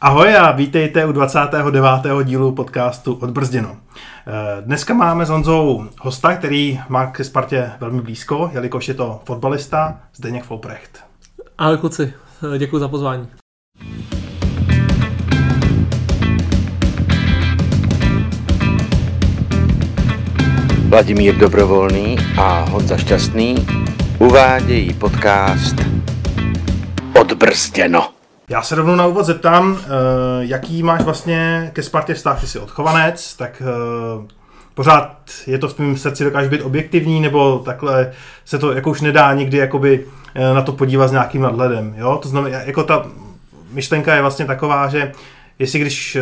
Ahoj a vítejte u 29. dílu podcastu Odbrzděno. Eh, dneska máme s Honzou hosta, který má ke Spartě velmi blízko, jelikož je to fotbalista Zdeněk Fouprecht. Ahoj kluci, děkuji za pozvání. Vladimír Dobrovolný a Honza Šťastný uvádějí podcast Odbrzděno. Já se rovnou na úvod zeptám, eh, jaký máš vlastně ke Spartě vztah, ty jsi odchovanec, tak eh, pořád je to v tvém srdci, dokáže být objektivní, nebo takhle se to jako už nedá nikdy jakoby eh, na to podívat s nějakým nadhledem, jo? To znamená, jako ta myšlenka je vlastně taková, že jestli když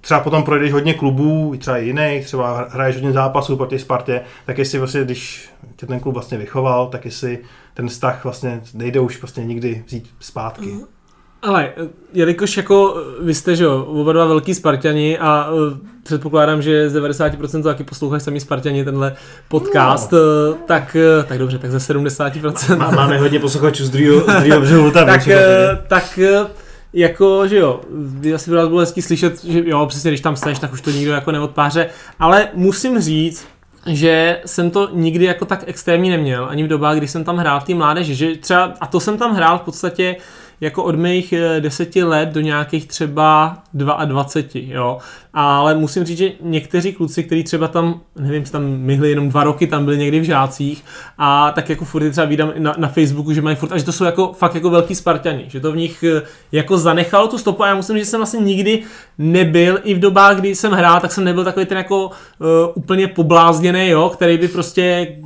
třeba potom projdeš hodně klubů, třeba i jiných, třeba hraješ hodně zápasů proti Spartě, tak jestli vlastně, když tě ten klub vlastně vychoval, tak jestli ten vztah vlastně nejde už vlastně nikdy vzít zpátky. Mm. Ale jelikož jako vy jste, že jo, oba dva velký Spartani a uh, předpokládám, že z 90% taky poslouchají sami Spartani tenhle podcast, no. uh, tak, uh, tak dobře, tak ze 70%. Má, máme hodně posluchačů z druhého břehu. tak, uh, tak uh, jako, že jo, by asi bylo hezký slyšet, že jo, přesně když tam seš, tak už to nikdo jako neodpáře, ale musím říct, že jsem to nikdy jako tak extrémně neměl, ani v dobách, kdy jsem tam hrál v té mládeži, že třeba, a to jsem tam hrál v podstatě jako od mých eh, deseti let do nějakých třeba 22, jo. Ale musím říct, že někteří kluci, kteří třeba tam, nevím, tam myhli jenom dva roky, tam byli někdy v žácích a tak jako furt třeba vídám na, na Facebooku, že mají furt, a že to jsou jako fakt jako velký Spartani, že to v nich eh, jako zanechalo tu stopu a já musím říct, že jsem vlastně nikdy nebyl, i v dobách, kdy jsem hrál, tak jsem nebyl takový ten jako uh, úplně poblázněný, jo, který by prostě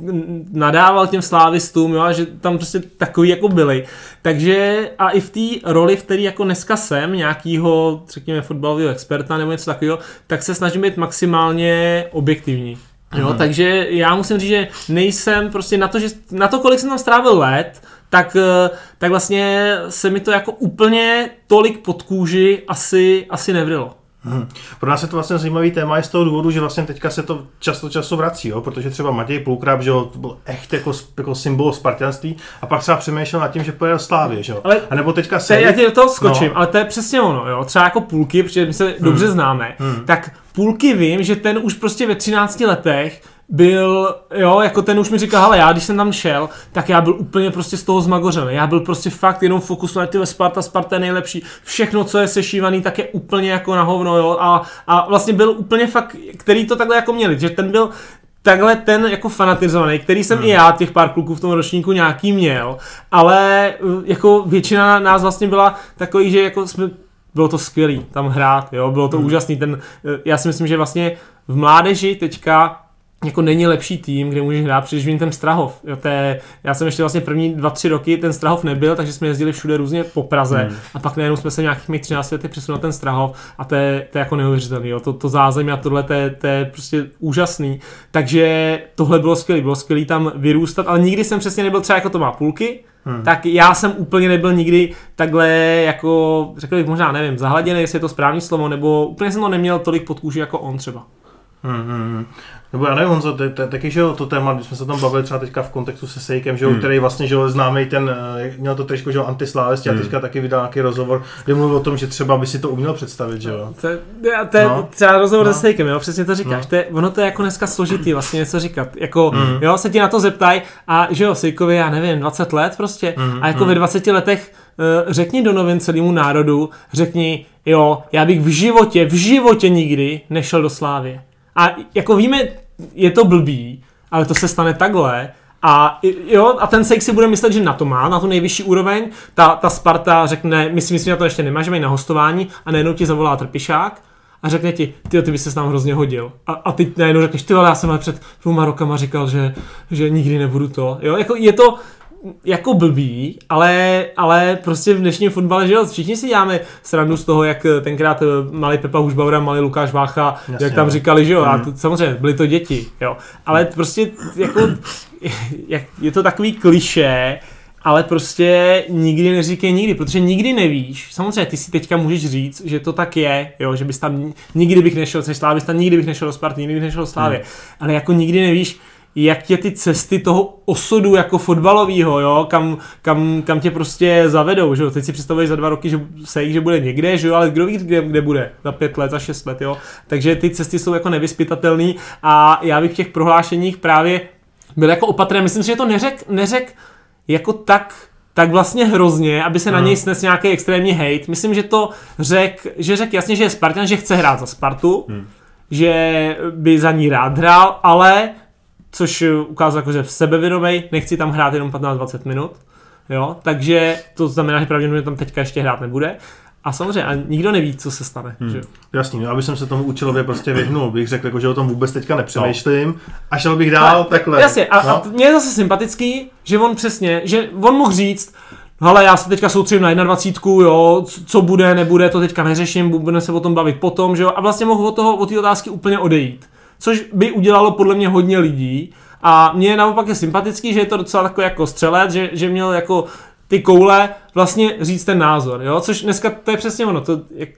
nadával těm slávistům, jo, a že tam prostě takový jako byli. Takže a i v té roli, v které jako dneska jsem, nějakýho, řekněme, fotbalového experta nebo něco takového, tak se snažím být maximálně objektivní. Jo, mm takže já musím říct, že nejsem prostě na to, že na to, kolik jsem tam strávil let, tak, eh, tak vlastně se mi to jako úplně tolik pod kůži asi, asi nevřelo. Hmm. Pro nás je to vlastně zajímavý téma je z toho důvodu, že vlastně teďka se to často často vrací, jo? protože třeba Matěj Pulkrab, že jo, to byl echt jako, jako symbol spartianství a pak třeba přemýšlel nad tím, že pojede do Slávy, že jo. Ale a nebo teďka se. Já ti do toho skočím, no. ale to je přesně ono, jo. Třeba jako půlky, protože my se hmm. dobře známe, hmm. tak půlky vím, že ten už prostě ve 13 letech byl, jo, jako ten už mi říkal, ale já když jsem tam šel, tak já byl úplně prostě z toho zmagořený. Já byl prostě fakt jenom fokus na tyhle Sparta, Sparta je nejlepší. Všechno, co je sešívaný, tak je úplně jako na hovno, jo. A, a vlastně byl úplně fakt, který to takhle jako měli, že ten byl, takhle ten jako fanatizovaný, který jsem hmm. i já těch pár kluků v tom ročníku nějaký měl, ale uh, jako většina nás vlastně byla takový, že jako jsme bylo to skvělý tam hrát, jo, bylo to hmm. úžasný. Ten, uh, já si myslím, že vlastně v mládeži teďka jako není lepší tým, kde můžeš hrát, protože ten Strahov. Jo, to je, já jsem ještě vlastně první dva, tři roky ten Strahov nebyl, takže jsme jezdili všude různě po Praze hmm. a pak najednou jsme se nějakých mých 13 letech přesunuli ten Strahov a to je, to je jako neuvěřitelný. Jo. To, to zázemí a tohle to je, to je prostě úžasný. Takže tohle bylo skvělé, bylo skvělé tam vyrůstat, ale nikdy jsem přesně nebyl třeba jako to má půlky, Hmm. tak já jsem úplně nebyl nikdy takhle jako, řekl bych možná, nevím, zahladěný, jestli je to správný slovo, nebo úplně jsem to neměl tolik pod kůži jako on třeba. Hmm, hmm. Nebo já nevím, Honzo, taky, že jo, to téma, když jsme se tam bavili třeba teďka v kontextu se Sejkem, že jo, hmm. který vlastně, že jo, známý ten, eh, měl to trošku, že jo, antislávesti hmm. a teďka taky vydal nějaký rozhovor, kde mluvil o tom, že třeba by si to uměl představit, že jo. To, to je no. třeba rozhovor no. se Sejkem, jo, přesně to říkáš, no. to je, ono to je jako dneska složitý vlastně něco říkat, jako, hmm. jo, se ti na to zeptají a že jo, Sejkovi, já nevím, 20 let prostě hmm. a jako hmm. ve 20 letech uh, řekni do novin celému národu, řekni, jo, já bych v životě, v životě nikdy nešel do Slávy. A jako víme, je to blbý, ale to se stane takhle. A, jo, a ten Sejk si bude myslet, že na to má, na tu nejvyšší úroveň. Ta, ta Sparta řekne, my si myslím, že to ještě nemá, že mají na hostování a najednou ti zavolá Trpišák a řekne ti, ty, ty by se s nám hrozně hodil. A, a ty najednou řekneš, ty já jsem před dvěma rokama říkal, že, že nikdy nebudu to. Jo, jako je to, jako blbý, ale, ale prostě v dnešním fotbale, že jo, všichni si děláme srandu z toho, jak tenkrát malý Pepa Hušbauer, malý Lukáš Vácha, Jasně, jak tam říkali, že jo, a to, samozřejmě byly to děti, jo, ale prostě jako, jak, je to takový kliše, ale prostě nikdy neříkej nikdy, protože nikdy nevíš. Samozřejmě ty si teďka můžeš říct, že to tak je, jo, že bys tam nikdy bych nešel, jsi Slávista, nikdy bych nešel do Sparty, nikdy bych nešel do Slávě, hmm. ale jako nikdy nevíš, jak tě ty cesty toho osudu jako fotbalového, jo, kam, kam, kam tě prostě zavedou, že jo, teď si představuješ za dva roky, že se že bude někde, že jo, ale kdo ví, kde, kde bude, za pět let, za šest let, jo, takže ty cesty jsou jako nevyspytatelné a já bych v těch prohlášeních právě byl jako opatrný, myslím si, že to neřek, neřek jako tak tak vlastně hrozně, aby se na něj snes nějaký extrémní hate. Myslím, že to řek, že řek jasně, že je Spartan, že chce hrát za Spartu, hmm. že by za ní rád hrál, ale což ukázal jako, že v sebevědomej, nechci tam hrát jenom 15-20 minut, jo, takže to znamená, že pravděpodobně tam teďka ještě hrát nebude. A samozřejmě, a nikdo neví, co se stane. Hmm. Že? Jasný, no, aby jsem se tomu účelově prostě vyhnul, bych řekl, jako, že o tom vůbec teďka nepřemýšlím no. a šel bych dál a, takhle. Jasně, a, no? a mě je zase sympatický, že on přesně, že on mohl říct, ale já se teďka soustředím na 21, jo, co bude, nebude, to teďka neřeším, budeme se o tom bavit potom, že jo, a vlastně mohl od toho, od té otázky úplně odejít. Což by udělalo podle mě hodně lidí, a mně naopak je sympatický, že je to docela takový jako střelec, že, že měl jako ty koule vlastně říct ten názor, jo? což dneska to je přesně ono, to, jak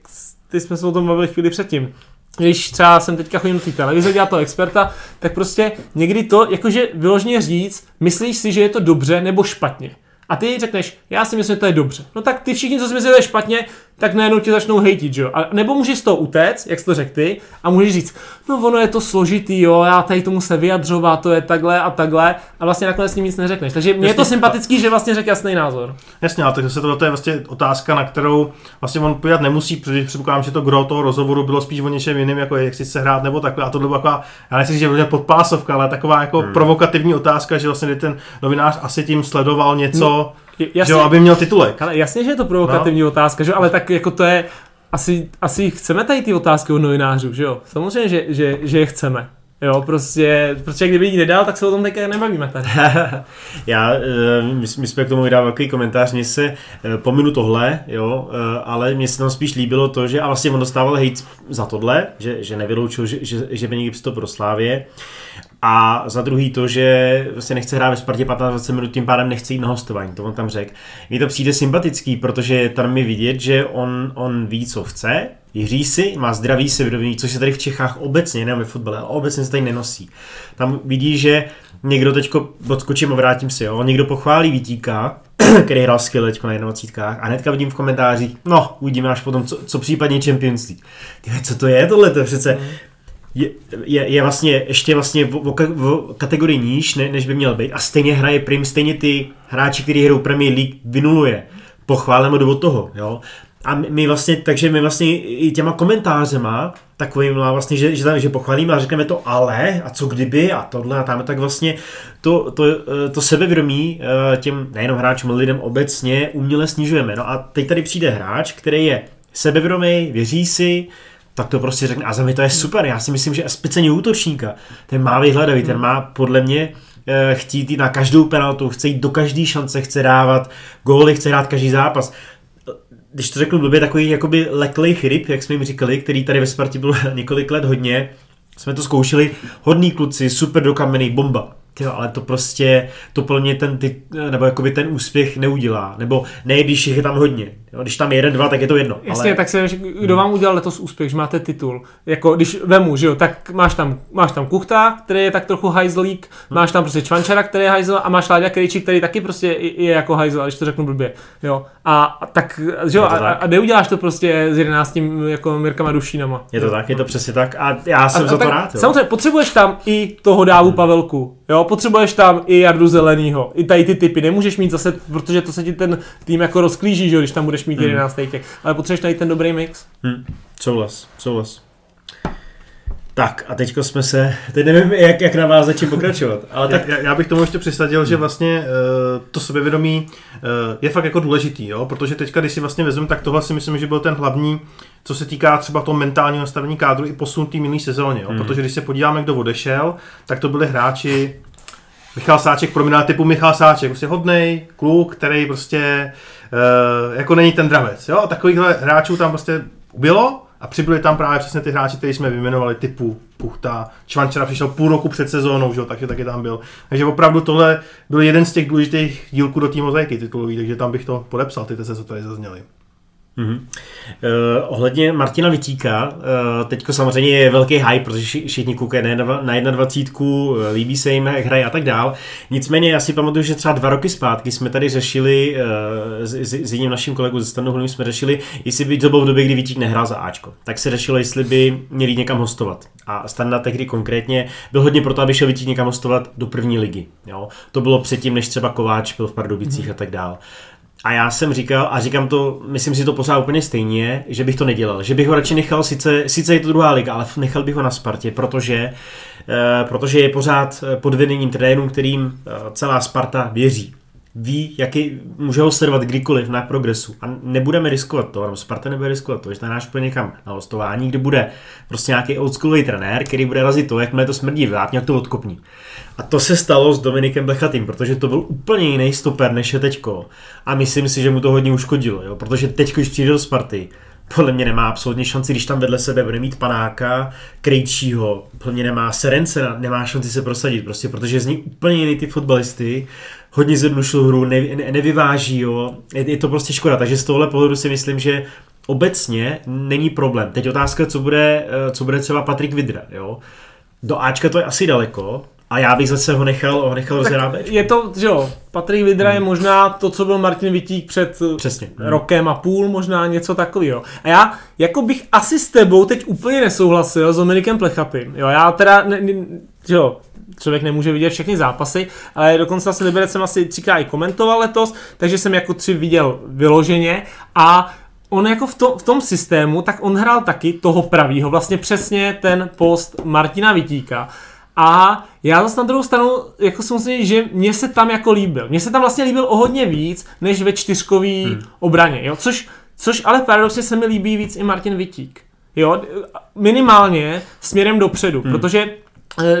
ty jsme se o tom bavili chvíli předtím, když třeba jsem teďka chodím do té televize dělat toho experta, tak prostě někdy to, jakože vyloženě říct, myslíš si, že je to dobře nebo špatně. A ty řekneš, já si myslím, že to je dobře. No tak ty všichni, co si myslí, že je špatně, tak najednou tě začnou hejtit, že jo? A nebo můžeš z toho utéct, jak jsi to řekl ty, a můžeš říct, no ono je to složitý, jo, já tady tomu se vyjadřovat, to je takhle a takhle, a vlastně nakonec s ním nic neřekneš. Takže mně je to sympatický, že vlastně řekl jasný názor. Jasně, ale takže se to, to je vlastně otázka, na kterou vlastně on povídat nemusí, protože předpokládám, že to gro toho rozhovoru bylo spíš o něčem jiném, jako jak si se hrát nebo takhle. A to byla taková, já nechci říct, že podpásovka, ale taková jako hmm. provokativní otázka, že vlastně ten novinář asi tím sledoval něco. Hmm Jasně, jo, aby měl titulek. Ale jasně, že je to provokativní no. otázka, že ale tak jako to je, asi, asi chceme tady ty otázky od novinářů, že jo? Samozřejmě, že, že, že je chceme. Jo, prostě, prostě kdyby jí nedal, tak se o tom teďka nebavíme tady. Já, eh, my, my jsme k tomu vydali velký komentář, mně se eh, pominu tohle, jo, eh, ale mně se tam spíš líbilo to, že a vlastně on dostával hejt za tohle, že, že nevyloučil, že, že, že by někdy to pro Slávě. A za druhý to, že vlastně nechce hrát ve Spartě 15-20 minut, tím pádem nechce jít na hostování, to on tam řekl. Mně to přijde sympatický, protože tam mi vidět, že on, on ví, co chce, Jiří si, má zdravý sebevědomí, což se tady v Čechách obecně, ne ve fotbale, ale obecně se tady nenosí. Tam vidí, že někdo teďko, odskočím a vrátím si, jo, někdo pochválí Vítíka, který hrál skvěle na 21. A hnedka vidím v komentářích, no, uvidíme až potom, co, co případně Champions League. Ty, co to je tohle? To přece mm je, je, je vlastně ještě vlastně v, v, v kategorii níž, ne, než by měl být. A stejně hraje Prim, stejně ty hráči, kteří hrajou Premier League, vynuluje. Pochválíme do toho, jo. A my vlastně, takže my vlastně i těma komentářema, takovým vlastně, že, že, že pochválíme a řekneme to ale, a co kdyby, a tohle a tam, tak vlastně to, to, to sebevědomí eh, těm nejenom hráčům, ale lidem obecně uměle snižujeme. No a teď tady přijde hráč, který je sebevědomý, věří si, tak to prostě řekne. A za mě to je super. Já si myslím, že speciálně útočníka, ten má vyhledavý, ten má podle mě eh, chtít jít na každou penaltu, chce jít do každé šance, chce dávat góly, chce hrát každý zápas. Když to řeknu blbě, takový jakoby leklej chryb, jak jsme jim říkali, který tady ve Spartě byl několik let hodně, jsme to zkoušeli, hodný kluci, super dokamený, bomba. Tyjo, ale to prostě, to pro mě ten, ty, nebo jakoby ten úspěch neudělá. Nebo ne, když je tam hodně. Jo, když tam je jeden, dva, tak je to jedno. Jasně, ale... tak se, kdo vám udělal letos úspěch, že máte titul. Jako když vemu, že jo, tak máš tam, máš tam Kuchta, který je tak trochu hajzlík, hmm. máš tam prostě Čvančara, který je hajzl a máš Láďa Krejčí, který taky prostě je jako hajzl, když to řeknu blbě. Jo. A, a tak, že jo, a, a, neuděláš to prostě s 11 jako Mirkama Dušínama. Je to jo. tak, je to přesně tak a já jsem a, za to tak, rád. Jo. Samozřejmě, potřebuješ tam i toho dávu hmm. Pavelku, jo, potřebuješ tam i Jardu Zelenýho, i tady ty typy, nemůžeš mít zase, protože to se ti ten tým jako rozklíží, že jo, když tam budeš mít hmm. 11 těch, ale potřebuješ najít ten dobrý mix. Hmm. Souhlas, souhlas. Tak a teďko jsme se, teď nevím, jak, jak na vás začít pokračovat. Ale tak... já, já bych tomu ještě přisadil, hmm. že vlastně uh, to sebevědomí uh, je fakt jako důležitý, jo? protože teďka, když si vlastně vezmu, tak tohle si myslím, že byl ten hlavní, co se týká třeba toho mentálního nastavení kádru i posunutý minulý sezóně, jo? Hmm. protože když se podíváme, kdo odešel, tak to byli hráči, Michal Sáček, pro mě typu Michal Sáček, prostě hodnej kluk, který prostě uh, jako není ten dravec. Jo? Takovýchhle hráčů tam prostě bylo a přibyli tam právě přesně ty hráči, který jsme vyjmenovali, typu Puchta. Čvančera přišel půl roku před sezónou, že? takže taky tam byl. Takže opravdu tohle byl jeden z těch důležitých dílků do té mozaiky titulový, takže tam bych to podepsal, ty teze, co tady zazněly. Mm-hmm. Uh, ohledně Martina Vitíka, uh, teďko samozřejmě je velký hype, protože všichni koukají na 21, eh, líbí se jim, jak hraje a tak dál. Nicméně já si pamatuju, že třeba dva roky zpátky jsme tady řešili uh, s, s, s jedním naším kolegou ze Stanoholm jsme řešili, jestli by to bylo v době, kdy Vitík nehrál za Ačko. Tak se řešilo, jestli by měli někam hostovat. A Standa tehdy konkrétně byl hodně proto, aby šel Vitík někam hostovat do první ligy. Jo? To bylo předtím, než třeba Kováč byl v Pardubicích mm-hmm. a tak dál. A já jsem říkal, a říkám to, myslím si to pořád úplně stejně, že bych to nedělal. Že bych ho radši nechal, sice, sice je to druhá liga, ale nechal bych ho na Spartě, protože, eh, protože je pořád pod vedením trenérů, kterým eh, celá Sparta věří ví, jaký, může ho sledovat kdykoliv na progresu a nebudeme riskovat to, nebo Sparta nebude riskovat to, že ten náš půjde někam na hostování, kde bude prostě nějaký oldschoolový trenér, který bude razit to, jak to smrdí v jak to odkopní. A to se stalo s Dominikem Blechatým, protože to byl úplně jiný stoper než je teďko. A myslím si, že mu to hodně uškodilo, jo? protože teďko, když přijde do Sparty, podle mě nemá absolutně šanci, když tam vedle sebe bude mít panáka, krejčího, podle mě nemá Serence, nemá šanci se prosadit, prostě protože z ní úplně jiný ty fotbalisty hodně zjednodušil hru, ne, ne, nevyváží, jo. Je, je to prostě škoda, takže z tohle pohledu si myslím, že obecně není problém. Teď otázka, co bude, eh, co bude třeba Patrik Vidra, jo. Do Ačka to je asi daleko, a já bych zase ho nechal, ho nechal rozhrát. Je to, že jo, Patrik Vidra hmm. je možná to, co byl Martin Vitík před eh, Přesně. Hmm. rokem a půl, možná něco takového. A já jako bych asi s tebou teď úplně nesouhlasil s Dominikem Plechatým. Jo, já teda, ne, ne, že jo, člověk nemůže vidět všechny zápasy, ale dokonce se Liberec jsem asi třikrát i komentoval letos, takže jsem jako tři viděl vyloženě a on jako v, to, v tom systému, tak on hrál taky toho pravýho, vlastně přesně ten post Martina Vitíka. A já zase na druhou stranu, jako si musím že mě se tam jako líbil. Mně se tam vlastně líbil o hodně víc, než ve čtyřkový hmm. obraně, jo? Což, což ale paradoxně se mi líbí víc i Martin Vitík. Jo, minimálně směrem dopředu, hmm. protože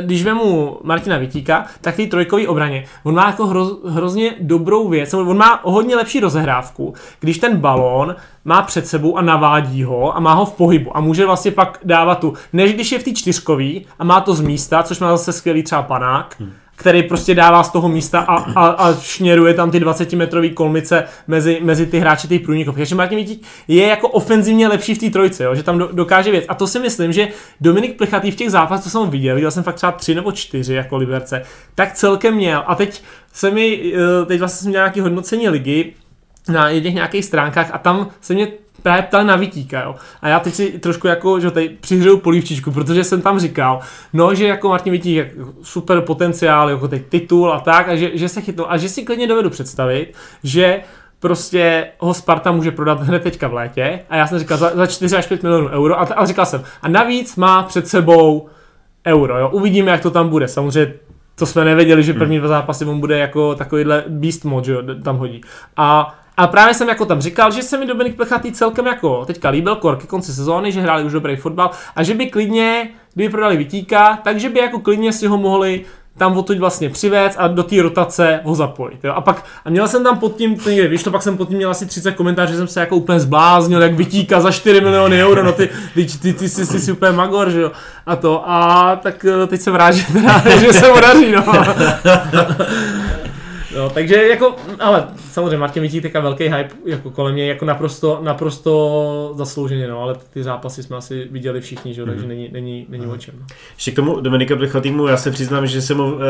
když vemu Martina Vitíka, tak v té trojkové obraně, on má jako hro, hrozně dobrou věc, on má o hodně lepší rozehrávku, když ten balón má před sebou a navádí ho a má ho v pohybu a může vlastně pak dávat tu, než když je v té čtyřkový a má to z místa, což má zase skvělý třeba panák, hmm který prostě dává z toho místa a, a, a šněruje tam ty 20 metrový kolmice mezi, mezi ty hráče těch průnikov. Takže Martin Vítík je jako ofenzivně lepší v té trojce, jo? že tam do, dokáže věc. A to si myslím, že Dominik Plechatý v těch zápasech, co jsem viděl, viděl jsem fakt třeba tři nebo čtyři jako Liberce, tak celkem měl. A teď se mi, eh, teď vlastně jsem měl nějaké hodnocení ligy, na jedných nějakých stránkách a tam se mě právě ptali na Vitíka, jo. A já teď si trošku jako, že tady přihřeju polívčičku, protože jsem tam říkal, no, že jako Martin Vitík je super potenciál, jako teď titul a tak, a že, že se chytnul. A že si klidně dovedu představit, že prostě ho Sparta může prodat hned teďka v létě a já jsem říkal za, za 4 až 5 milionů euro a, a říkal jsem, a navíc má před sebou euro, jo. Uvidíme, jak to tam bude. Samozřejmě to jsme nevěděli, že první dva zápasy on bude jako takovýhle beast mode, že jo, tam hodí. A a právě jsem jako tam říkal, že se mi Dominik Plechatý celkem jako teďka líbil kor ke konci sezóny, že hráli už dobrý fotbal a že by klidně, kdyby prodali Vitíka, takže by jako klidně si ho mohli tam odtud vlastně přivést a do té rotace ho zapojit. Jo? A pak, a měl jsem tam pod tím, to někde, víš to, pak jsem pod tím měl asi 30 komentářů, že jsem se jako úplně zbláznil, jak vytíka za 4 miliony euro, no ty, ty, ty, ty, ty jsi, jsi, jsi úplně magor, že jo. A to, a tak eh, teď že, teda, že se mu daří, no. No, takže jako, ale samozřejmě Martin Vítík teďka velký hype jako kolem mě, jako naprosto, naprosto zaslouženě, no, ale ty zápasy jsme asi viděli všichni, že? Mm-hmm. takže není, není, není mm-hmm. o čem. No. Ještě k tomu Dominika Plechatýmu, já se přiznám, že jsem mu uh,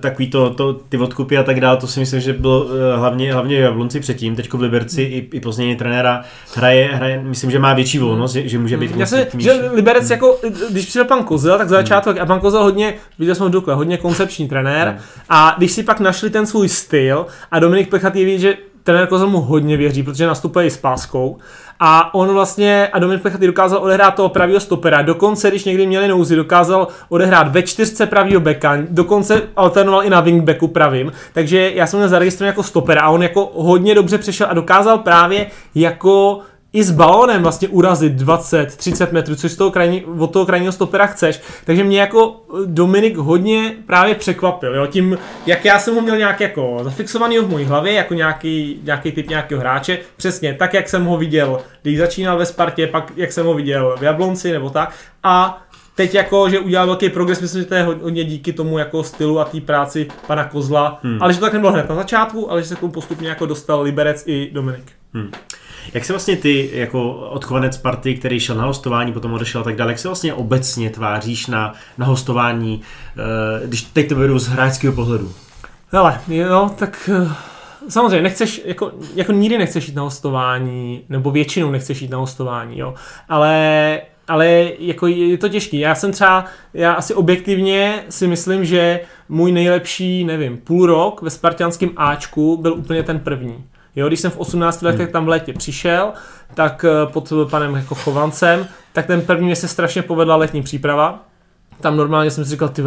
takový to, to, ty odkupy a tak dále, to si myslím, že bylo uh, hlavně, hlavně v Jablonci předtím, teďko v Liberci mm. i, i později trenéra hraje, hraje, myslím, že má větší volnost, že, že může být Já si, že Liberec mm. jako, když přišel pan Kozel, tak za začátek, mm. a pan Kozel hodně, viděl jsem ho hodně koncepční trenér mm. a když si pak našli ten svůj styl a Dominik Plechatý ví, že trenér Kozel mu hodně věří, protože nastupuje s páskou. A on vlastně, a Dominik Plechatý dokázal odehrát toho pravého stopera. Dokonce, když někdy měli nouzi, dokázal odehrát ve čtyřce pravýho beka, dokonce alternoval i na wingbacku pravým. Takže já jsem měl zaregistrovaný jako stopera a on jako hodně dobře přešel a dokázal právě jako i s balónem vlastně urazit 20-30 metrů, což z toho krajní, od toho krajního stopera chceš. Takže mě jako Dominik hodně právě překvapil, jo, tím, jak já jsem ho měl nějak jako zafixovaný v mojí hlavě, jako nějaký, nějaký typ nějakého hráče, přesně tak, jak jsem ho viděl, když začínal ve Spartě, pak jak jsem ho viděl v Jablonci nebo tak. A teď jako, že udělal velký progres, myslím, že to je hodně díky tomu jako stylu a té práci pana Kozla, hmm. ale že to tak nebylo hned na začátku, ale že se k tomu postupně jako dostal Liberec i Dominik. Hmm. Jak se vlastně ty jako odchovanec party, který šel na hostování, potom odešel a tak dále, jak se vlastně obecně tváříš na, na hostování, eh, když teď to beru z hráčského pohledu? Hele, jo, tak eh, samozřejmě nechceš, jako, jako nikdy nechceš jít na hostování, nebo většinou nechceš jít na hostování, jo, ale ale jako je to těžký. Já jsem třeba, já asi objektivně si myslím, že můj nejlepší, nevím, půl rok ve spartianském Ačku byl úplně ten první. Jo, když jsem v 18 letech hmm. tam v létě přišel, tak eh, pod panem jako Chovancem, tak ten první mě se strašně povedla letní příprava, tam normálně jsem si říkal, ty,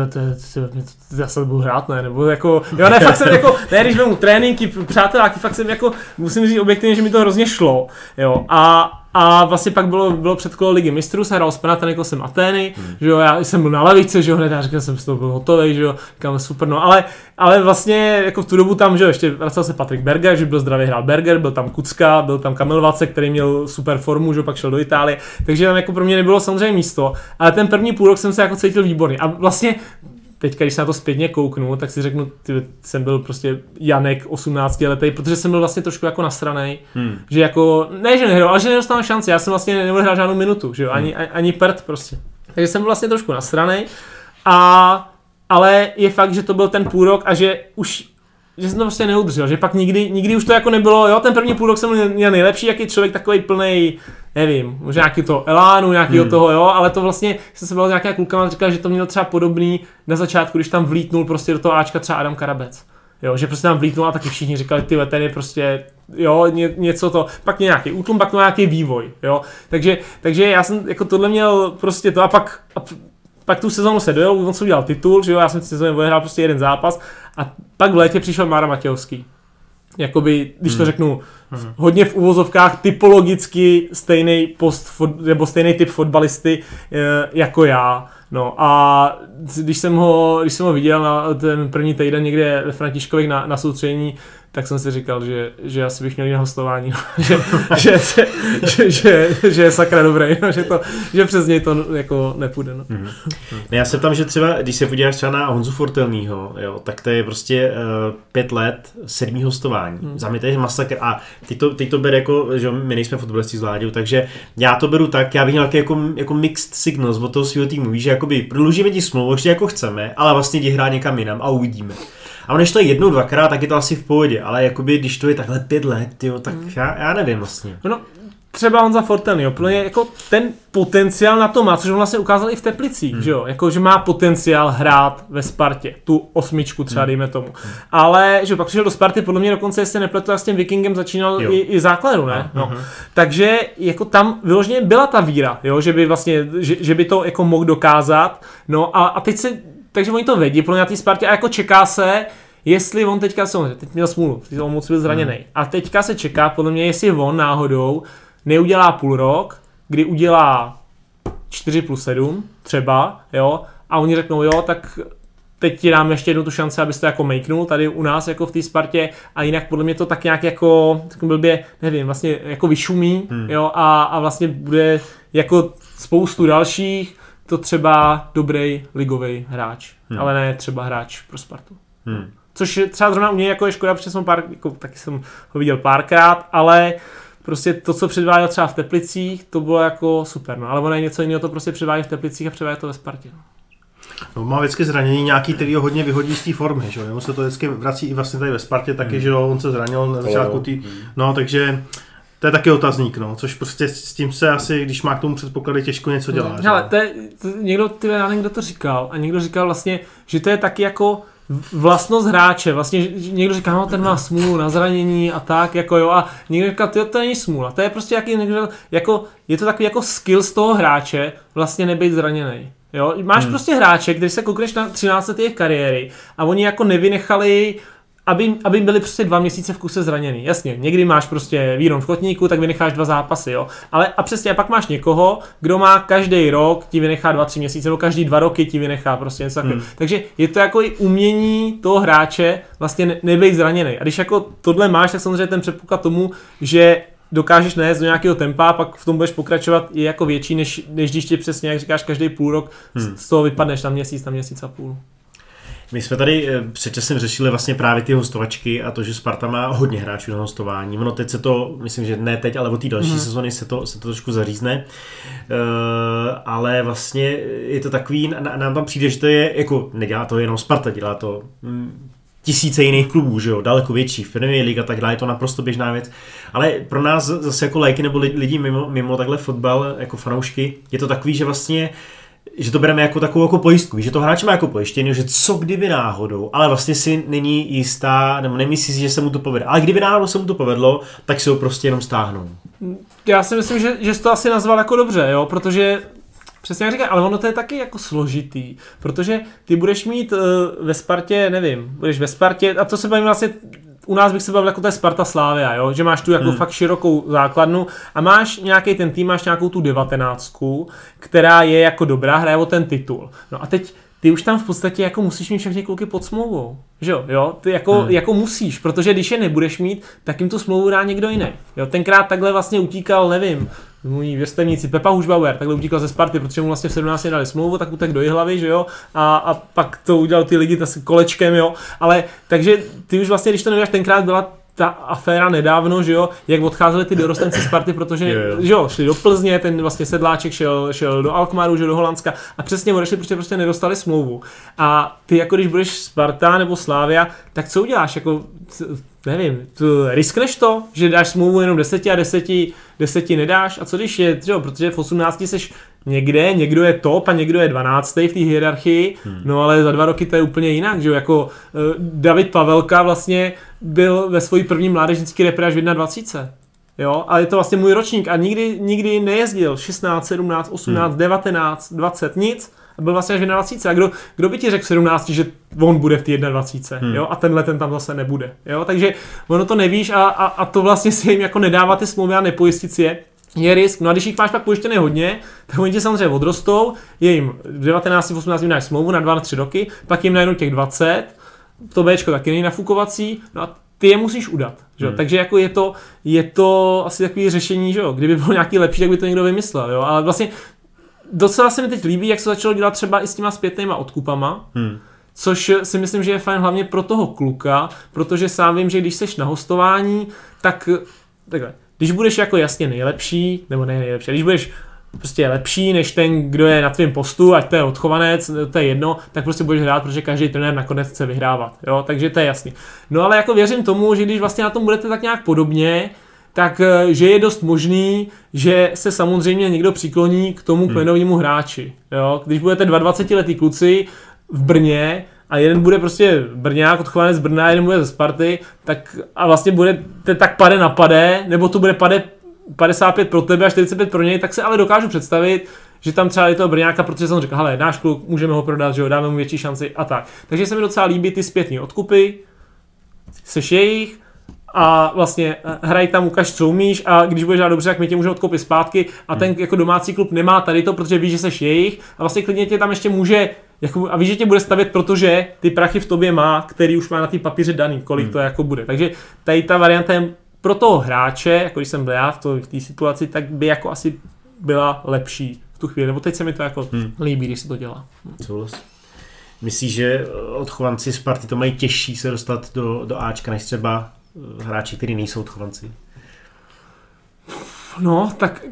já se budu hrát, ne, nebo jako, jo, ne, fakt jsem jako, ne, když mu tréninky, přáteláky, fakt jsem jako, musím říct objektivně, že mi to hrozně šlo, jo, a, a vlastně pak bylo, bylo předkolo ligy mistrů, se hrál s Panathinaikosem Atény, hmm. že jo, já jsem byl na lavice, že jo, hned já říkal jsem z toho byl hotový, že jo, říkám super, no, ale, ale vlastně jako v tu dobu tam, že jo, ještě vracel se Patrik Berger, že byl zdravý hrál Berger, byl tam Kucka, byl tam Kamil Vace, který měl super formu, že jo, pak šel do Itálie, takže tam jako pro mě nebylo samozřejmě místo, ale ten první půl rok jsem se jako cítil výborný a vlastně teďka, když se na to zpětně kouknu, tak si řeknu, ty, jsem byl prostě Janek 18 letý, protože jsem byl vlastně trošku jako nasranej, hmm. že jako, ne, že nehrál, ale že nedostal šanci, já jsem vlastně nemohl hrát žádnou minutu, že jo, ani, hmm. ani prd prostě. Takže jsem byl vlastně trošku nasranej a ale je fakt, že to byl ten půl rok a že už že jsem to prostě neudržel, že pak nikdy, nikdy už to jako nebylo, jo, ten první půl rok jsem měl nejlepší, jak je člověk takový plný, nevím, možná nějaký to elánu, nějaký hmm. toho, jo, ale to vlastně, jsem se byl s nějaká klukama, říkal, že to měl třeba podobný na začátku, když tam vlítnul prostě do toho Ačka třeba Adam Karabec. Jo, že prostě tam vlítnul a taky všichni říkali, ty ten je prostě, jo, ně, něco to, pak nějaký útlum, pak to nějaký vývoj, jo. Takže, takže já jsem jako tohle měl prostě to a pak, a pak tu sezónu se dojel, on se udělal titul, že jo, já jsem si sezónu odehrál prostě jeden zápas a pak v létě přišel Mára Matějovský. Jakoby, když to hmm. řeknu, hmm. hodně v uvozovkách typologicky stejný post, nebo stejný typ fotbalisty e, jako já. No a když jsem ho, když jsem ho viděl na ten první týden někde ve Františkových na, na soustředění, tak jsem si říkal, že, že asi bych měl jít na hostování, že, že, že, že, že, že, je sakra dobrý, no, že, to, že přes něj to jako nepůjde. No. Mm-hmm. Já se tam, že třeba, když se podíváš třeba na Honzu Fortelnýho, jo, tak to je prostě uh, pět let sedmý hostování. Mm. Za mě to je masakr a teď to, teď to bere jako, že my nejsme fotbalisti z Láďou, takže já to beru tak, já bych měl jako, jako mixed signals od toho svého týmu, víš, že jakoby prodlužíme ti smlouvu, ještě jako chceme, ale vlastně jdi hrát někam jinam a uvidíme. A když to je jednou, dvakrát, tak je to asi v pohodě, ale jakoby, když to je takhle pět let, jo, tak mm. já, já nevím vlastně. No, třeba on za Fortelny, jo, jako ten potenciál na to má, což on vlastně ukázal i v Teplicích, hmm. že jo, jako že má potenciál hrát ve Spartě, tu osmičku třeba, hmm. dejme tomu. Hmm. Ale, že jo, pak přišel do Sparty, podle mě dokonce, jestli nepletu, s tím Vikingem začínal i, i základu, ne? No. Uh-huh. Takže jako tam vyloženě byla ta víra, jo, že by vlastně, že, že by to jako mohl dokázat, no a, a teď se takže oni to vědí pro na té Spartě a jako čeká se, jestli on teďka, samozřejmě, teď měl smůlu, teď on moc byl zraněný. Hmm. A teďka se čeká, podle mě, jestli on náhodou neudělá půl rok, kdy udělá 4 plus 7 třeba, jo, a oni řeknou, jo, tak teď ti dáme ještě jednu tu šanci, abys to jako makenul tady u nás jako v té Spartě a jinak podle mě to tak nějak jako, tak blbě, nevím, vlastně jako vyšumí, hmm. jo, a, a vlastně bude jako spoustu dalších, to třeba dobrý ligový hráč, hmm. ale ne třeba hráč pro Spartu. Hmm. Což třeba zrovna u něj jako je škoda, protože jsem pár, jako, taky jsem ho viděl párkrát, ale prostě to, co předváděl třeba v Teplicích, to bylo jako super, no. ale ono je něco jiného, to prostě předvádí v Teplicích a předvádí to ve Spartě. No. No, má vždycky zranění nějaký, který ho hodně vyhodí z té formy, že jo? se to vždycky vrací i vlastně tady ve Spartě taky, hmm. že jo, on se zranil na začátku tý, hmm. no, takže to je taky otazník, no, což prostě s tím se asi, když má k tomu předpoklady, těžko něco dělá. Hmm. Hele, to je, to, někdo, ty, někdo to říkal a někdo říkal vlastně, že to je taky jako vlastnost hráče, vlastně někdo říká, no ten má smůlu na zranění a tak, jako jo, a někdo říká, to, to není smůla, to je prostě jaký, někdo, jako, je to takový jako skill z toho hráče vlastně nebyt zraněný. Jo, máš hmm. prostě hráče, když se koukneš na 13 let jejich kariéry a oni jako nevynechali aby, aby byli prostě dva měsíce v kuse zraněný. Jasně, někdy máš prostě výron v kotníku, tak vynecháš dva zápasy, jo. Ale a přesně, a pak máš někoho, kdo má každý rok ti vynechá dva, tři měsíce, nebo každý dva roky ti vynechá prostě něco takového. Hmm. Takže je to jako i umění toho hráče vlastně ne, nebejt zraněný. A když jako tohle máš, tak samozřejmě ten předpoklad tomu, že dokážeš nést do nějakého tempa, pak v tom budeš pokračovat, je jako větší, než, než když ti přesně, jak říkáš, každý půl rok hmm. z toho vypadneš na měsíc, na měsíc a půl. My jsme tady eh, před časem řešili vlastně právě ty hostovačky a to, že Sparta má hodně hráčů na hostování. Ono teď se to, myslím, že ne teď, ale od té další mm. sezony se to, se to trošku zařízne. Uh, ale vlastně je to takový, nám tam přijde, že to je, jako nedělá to jenom Sparta, dělá to mm, tisíce jiných klubů, že jo, daleko větší, v Premier League a tak dále, je to naprosto běžná věc. Ale pro nás zase jako lajky nebo lidi mimo, mimo takhle fotbal, jako fanoušky, je to takový, že vlastně že to bereme jako takovou jako pojistku, že to hráč má jako pojištění, že co kdyby náhodou, ale vlastně si není jistá, nebo nemyslí si, že se mu to povede. Ale kdyby náhodou se mu to povedlo, tak se ho prostě jenom stáhnou. Já si myslím, že, že jsi to asi nazval jako dobře, jo, protože Přesně jak říkám, ale ono to je taky jako složitý, protože ty budeš mít uh, ve Spartě, nevím, budeš ve Spartě, a to se bavím vlastně u nás bych se bavil jako to je Sparta Slávia, jo? že máš tu jako hmm. fakt širokou základnu a máš nějaký ten tým, máš nějakou tu devatenáctku, která je jako dobrá, hraje o ten titul. No a teď ty už tam v podstatě jako musíš mít všechny kluky pod smlouvou. Že jo, jo? Ty jako, hmm. jako musíš, protože když je nebudeš mít, tak jim tu smlouvu dá někdo jiný. Jo? Tenkrát takhle vlastně utíkal, nevím, můj věstevníci Pepa Hušbauer, takhle utíkal ze Sparty, protože mu vlastně v 17 dali smlouvu, tak utek do hlavy, že jo, a, a pak to udělal ty lidi kolečkem, jo, ale takže ty už vlastně, když to nevíš, tenkrát byla ta aféra nedávno, že jo, jak odcházeli ty dorostenci z party, protože jo, jo. Že jo, šli do Plzně, ten vlastně sedláček šel, šel do Alkmaru, že do Holandska a přesně odešli, protože prostě nedostali smlouvu. A ty jako když budeš Sparta nebo Slávia, tak co uděláš? Jako, nevím, tu, riskneš to, že dáš smlouvu jenom deseti a deseti, deseti nedáš? A co když je, jo, protože v 18 seš někde, někdo je top a někdo je 12. v té hierarchii, hmm. no ale za dva roky to je úplně jinak, že jo, jako uh, David Pavelka vlastně byl ve svojí první mládežnický repre až v 21. Jo, ale je to vlastně můj ročník a nikdy, nikdy nejezdil 16, 17, 18, hmm. 19, 20, nic. A byl vlastně až v 21. A kdo, kdo by ti řekl v 17, že on bude v té 21. Hmm. Jo, a tenhle ten tam zase nebude. Jo, takže ono to nevíš a, a, a to vlastně si jim jako nedává ty smlouvy a nepojistit si je je risk, no a když jich máš pak pojištěné hodně, tak oni ti samozřejmě odrostou, je jim v 19, 18 dáš smlouvu na 2 na 3 roky, pak jim najednou těch 20, to Bčko taky není nafukovací, no a ty je musíš udat. Že? Hmm. Takže jako je to, je to asi takový řešení, že jo? kdyby bylo nějaký lepší, tak by to někdo vymyslel. Jo? Ale vlastně docela se mi teď líbí, jak se začalo dělat třeba i s těma zpětnýma odkupama. Hmm. Což si myslím, že je fajn hlavně pro toho kluka, protože sám vím, že když seš na hostování, tak takhle, když budeš jako jasně nejlepší, nebo ne nejlepší, když budeš prostě lepší než ten, kdo je na tvém postu, ať to je odchovanec, to je jedno, tak prostě budeš hrát, protože každý trenér nakonec chce vyhrávat, jo, takže to je jasný. No ale jako věřím tomu, že když vlastně na tom budete tak nějak podobně, tak eh, že je dost možný, že se samozřejmě někdo přikloní k tomu hmm. kmenovému hráči. Jo? Když budete 22 letý kluci v Brně a jeden bude prostě Brňák, odchovanec z Brna, jeden bude ze Sparty, tak a vlastně bude tak pade na pade, nebo to bude pade 55 pro tebe a 45 pro něj, tak se ale dokážu představit, že tam třeba je toho Brňáka, protože jsem řekl, hele, náš kluk, můžeme ho prodat, že jo, dáme mu větší šanci a tak. Takže se mi docela líbí ty zpětní odkupy, seš jejich, a vlastně hraj tam, ukaž, co umíš a když budeš hrát dobře, tak my tě můžeme odkoupit zpátky a ten hmm. jako domácí klub nemá tady to, protože ví, že seš jejich a vlastně klidně tě tam ještě může jako, a ví, že tě bude stavět, protože ty prachy v tobě má, který už má na té papíře daný, kolik hmm. to jako bude. Takže tady ta varianta je pro toho hráče, jako když jsem byl já v, to, v té situaci, tak by jako asi byla lepší v tu chvíli, nebo teď se mi to jako hmm. líbí, když se to dělá. Souhlas. Myslíš, že odchovanci z party to mají těžší se dostat do, do Ačka, než třeba eh, hráči, kteří nejsou odchovanci? No, tak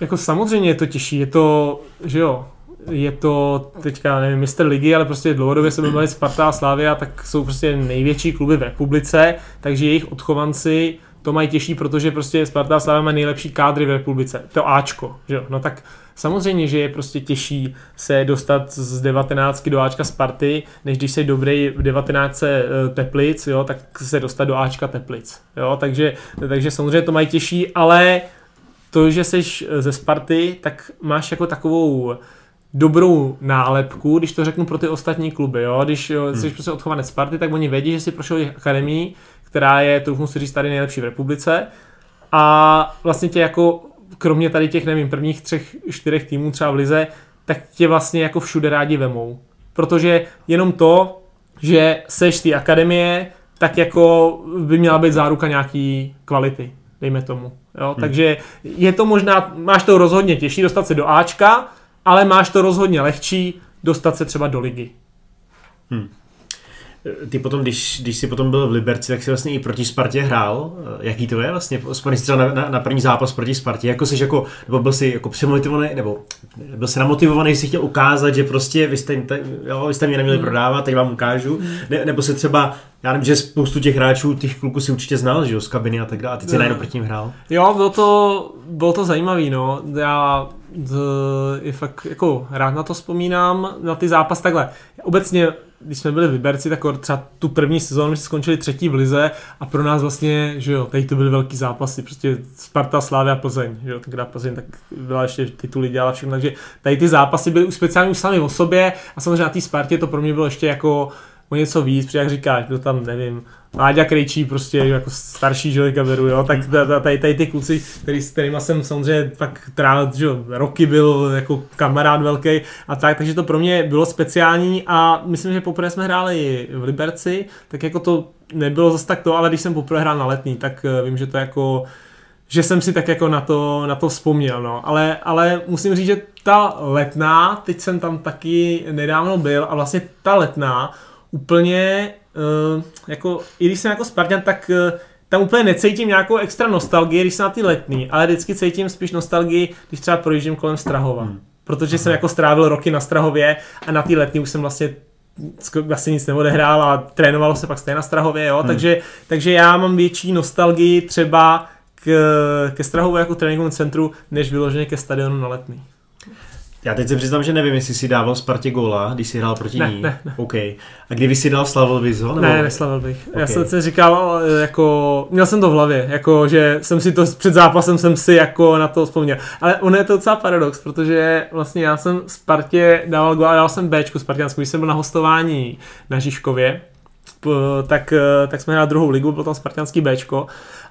jako samozřejmě je to těžší, je to, že jo, je to teďka, nevím, mistr ligy, ale prostě dlouhodobě se bavili Sparta a Slavia, tak jsou prostě největší kluby v republice, takže jejich odchovanci to mají těžší, protože prostě Sparta a Slavia mají nejlepší kádry v republice. To Ačko, že jo? No tak samozřejmě, že je prostě těžší se dostat z 19 do Ačka Sparty, než když jsi dobrý v 19 eh, Teplic, jo, tak se dostat do Ačka Teplic. Jo? Takže, takže samozřejmě to mají těžší, ale to, že jsi ze Sparty, tak máš jako takovou dobrou nálepku, když to řeknu pro ty ostatní kluby. Jo? Když jsi hmm. prostě odchovanec Sparty, tak oni vědí, že si prošel akademii, která je, trochu si říct, tady nejlepší v republice. A vlastně tě jako, kromě tady těch, nevím, prvních třech, čtyřech týmů třeba v Lize, tak tě vlastně jako všude rádi vemou. Protože jenom to, že seš z té akademie, tak jako by měla být záruka nějaký kvality, dejme tomu. Jo? Hmm. Takže je to možná, máš to rozhodně těžší dostat se do Ačka, ale máš to rozhodně lehčí dostat se třeba do ligy. Hmm. Ty potom, když, když jsi potom byl v Liberci, tak si vlastně i proti Spartě hrál. Jaký to je vlastně? Vzpomeň třeba na, na, na, první zápas proti Spartě. Jako jsi jako, nebo byl jsi jako přemotivovaný, nebo byl jsi namotivovaný, jsi chtěl ukázat, že prostě vy jste, jo, vy jste mě neměli hmm. prodávat, teď vám ukážu. Hmm. Ne, nebo se třeba, já nevím, že spoustu těch hráčů, těch kluků si určitě znal, že jo, z kabiny a tak dále. A teď si najednou proti ním hrál. Jo, bylo to, bylo to zajímavý, no. Já je fakt jako rád na to vzpomínám, na ty zápas takhle. Obecně, když jsme byli v Liberci, tak třeba tu první sezónu jsme skončili třetí v Lize a pro nás vlastně, že jo, tady to byly velký zápasy, prostě Sparta, Slávia Plzeň, že jo, tenkrát Plzeň tak byla ještě tituly, dělala všechno, takže tady ty zápasy byly už speciálně už sami o sobě a samozřejmě na té Spartě to pro mě bylo ještě jako o něco víc, protože jak říkáš, byl tam, nevím, Láďa Krejčí, prostě jako starší člověka beru, jo, tak tady, tady ty kluci, který, s kterými jsem samozřejmě pak trávil, že roky byl jako kamarád velký a tak, takže to pro mě bylo speciální a myslím, že poprvé jsme hráli v Liberci, tak jako to nebylo zase tak to, ale když jsem poprvé hrál na letní, tak eh, vím, že to jako že jsem si tak jako na to, na to vzpomněl, no. Ale, ale musím říct, že ta letná, teď jsem tam taky nedávno byl a vlastně ta letná úplně, uh, jako, i když jsem jako Spartan, tak uh, tam úplně necítím nějakou extra nostalgii, když jsem na ty letní, ale vždycky cítím spíš nostalgii, když třeba projíždím kolem Strahova. Hmm. Protože jsem jako strávil roky na Strahově a na ty letní už jsem vlastně vlastně nic neodehrál a trénovalo se pak stejně na Strahově, jo? Hmm. Takže, takže já mám větší nostalgii třeba k, ke Strahově jako tréninkovému centru, než vyloženě ke stadionu na letní. Já teď se přiznám, že nevím, jestli si dával Spartě góla, když si hrál proti ne, ní. Ne, ne. OK. A kdyby si dal, slavil bys ho? Nebo... Ne, neslavil bych. Okay. Já jsem si říkal, jako, měl jsem to v hlavě, jako, že jsem si to před zápasem jsem si jako na to vzpomněl. Ale on je to docela paradox, protože vlastně já jsem Spartě dával góla, dal jsem Bčku Spartianskou, když jsem byl na hostování na Žižkově, tak, tak jsme hráli druhou ligu, byl tam Spartianský Bčko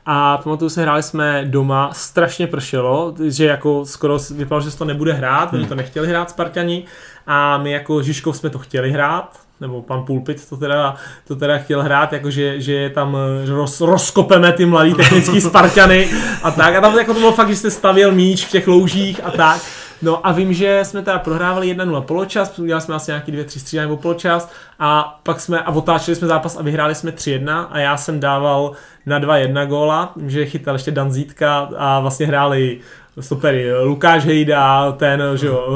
a pamatuju se, hráli jsme doma, strašně pršelo, že jako skoro vypadalo, že se to nebude hrát, hmm. oni to nechtěli hrát Spartani a my jako Žižkov jsme to chtěli hrát, nebo pan Pulpit to teda, to teda chtěl hrát, jakože že tam roz, rozkopeme ty mladý technický Spartany a tak. A tam jako to bylo fakt, že jste stavěl míč v těch loužích a tak. No a vím, že jsme teda prohrávali 1-0 poločas, udělali jsme asi nějaký 2-3 střídání nebo poločas a pak jsme a otáčeli jsme zápas a vyhráli jsme 3-1 a já jsem dával na 2-1 góla, že chytal ještě Dan Zítka a vlastně hráli stopery. Lukáš Hejda, ten, že jo,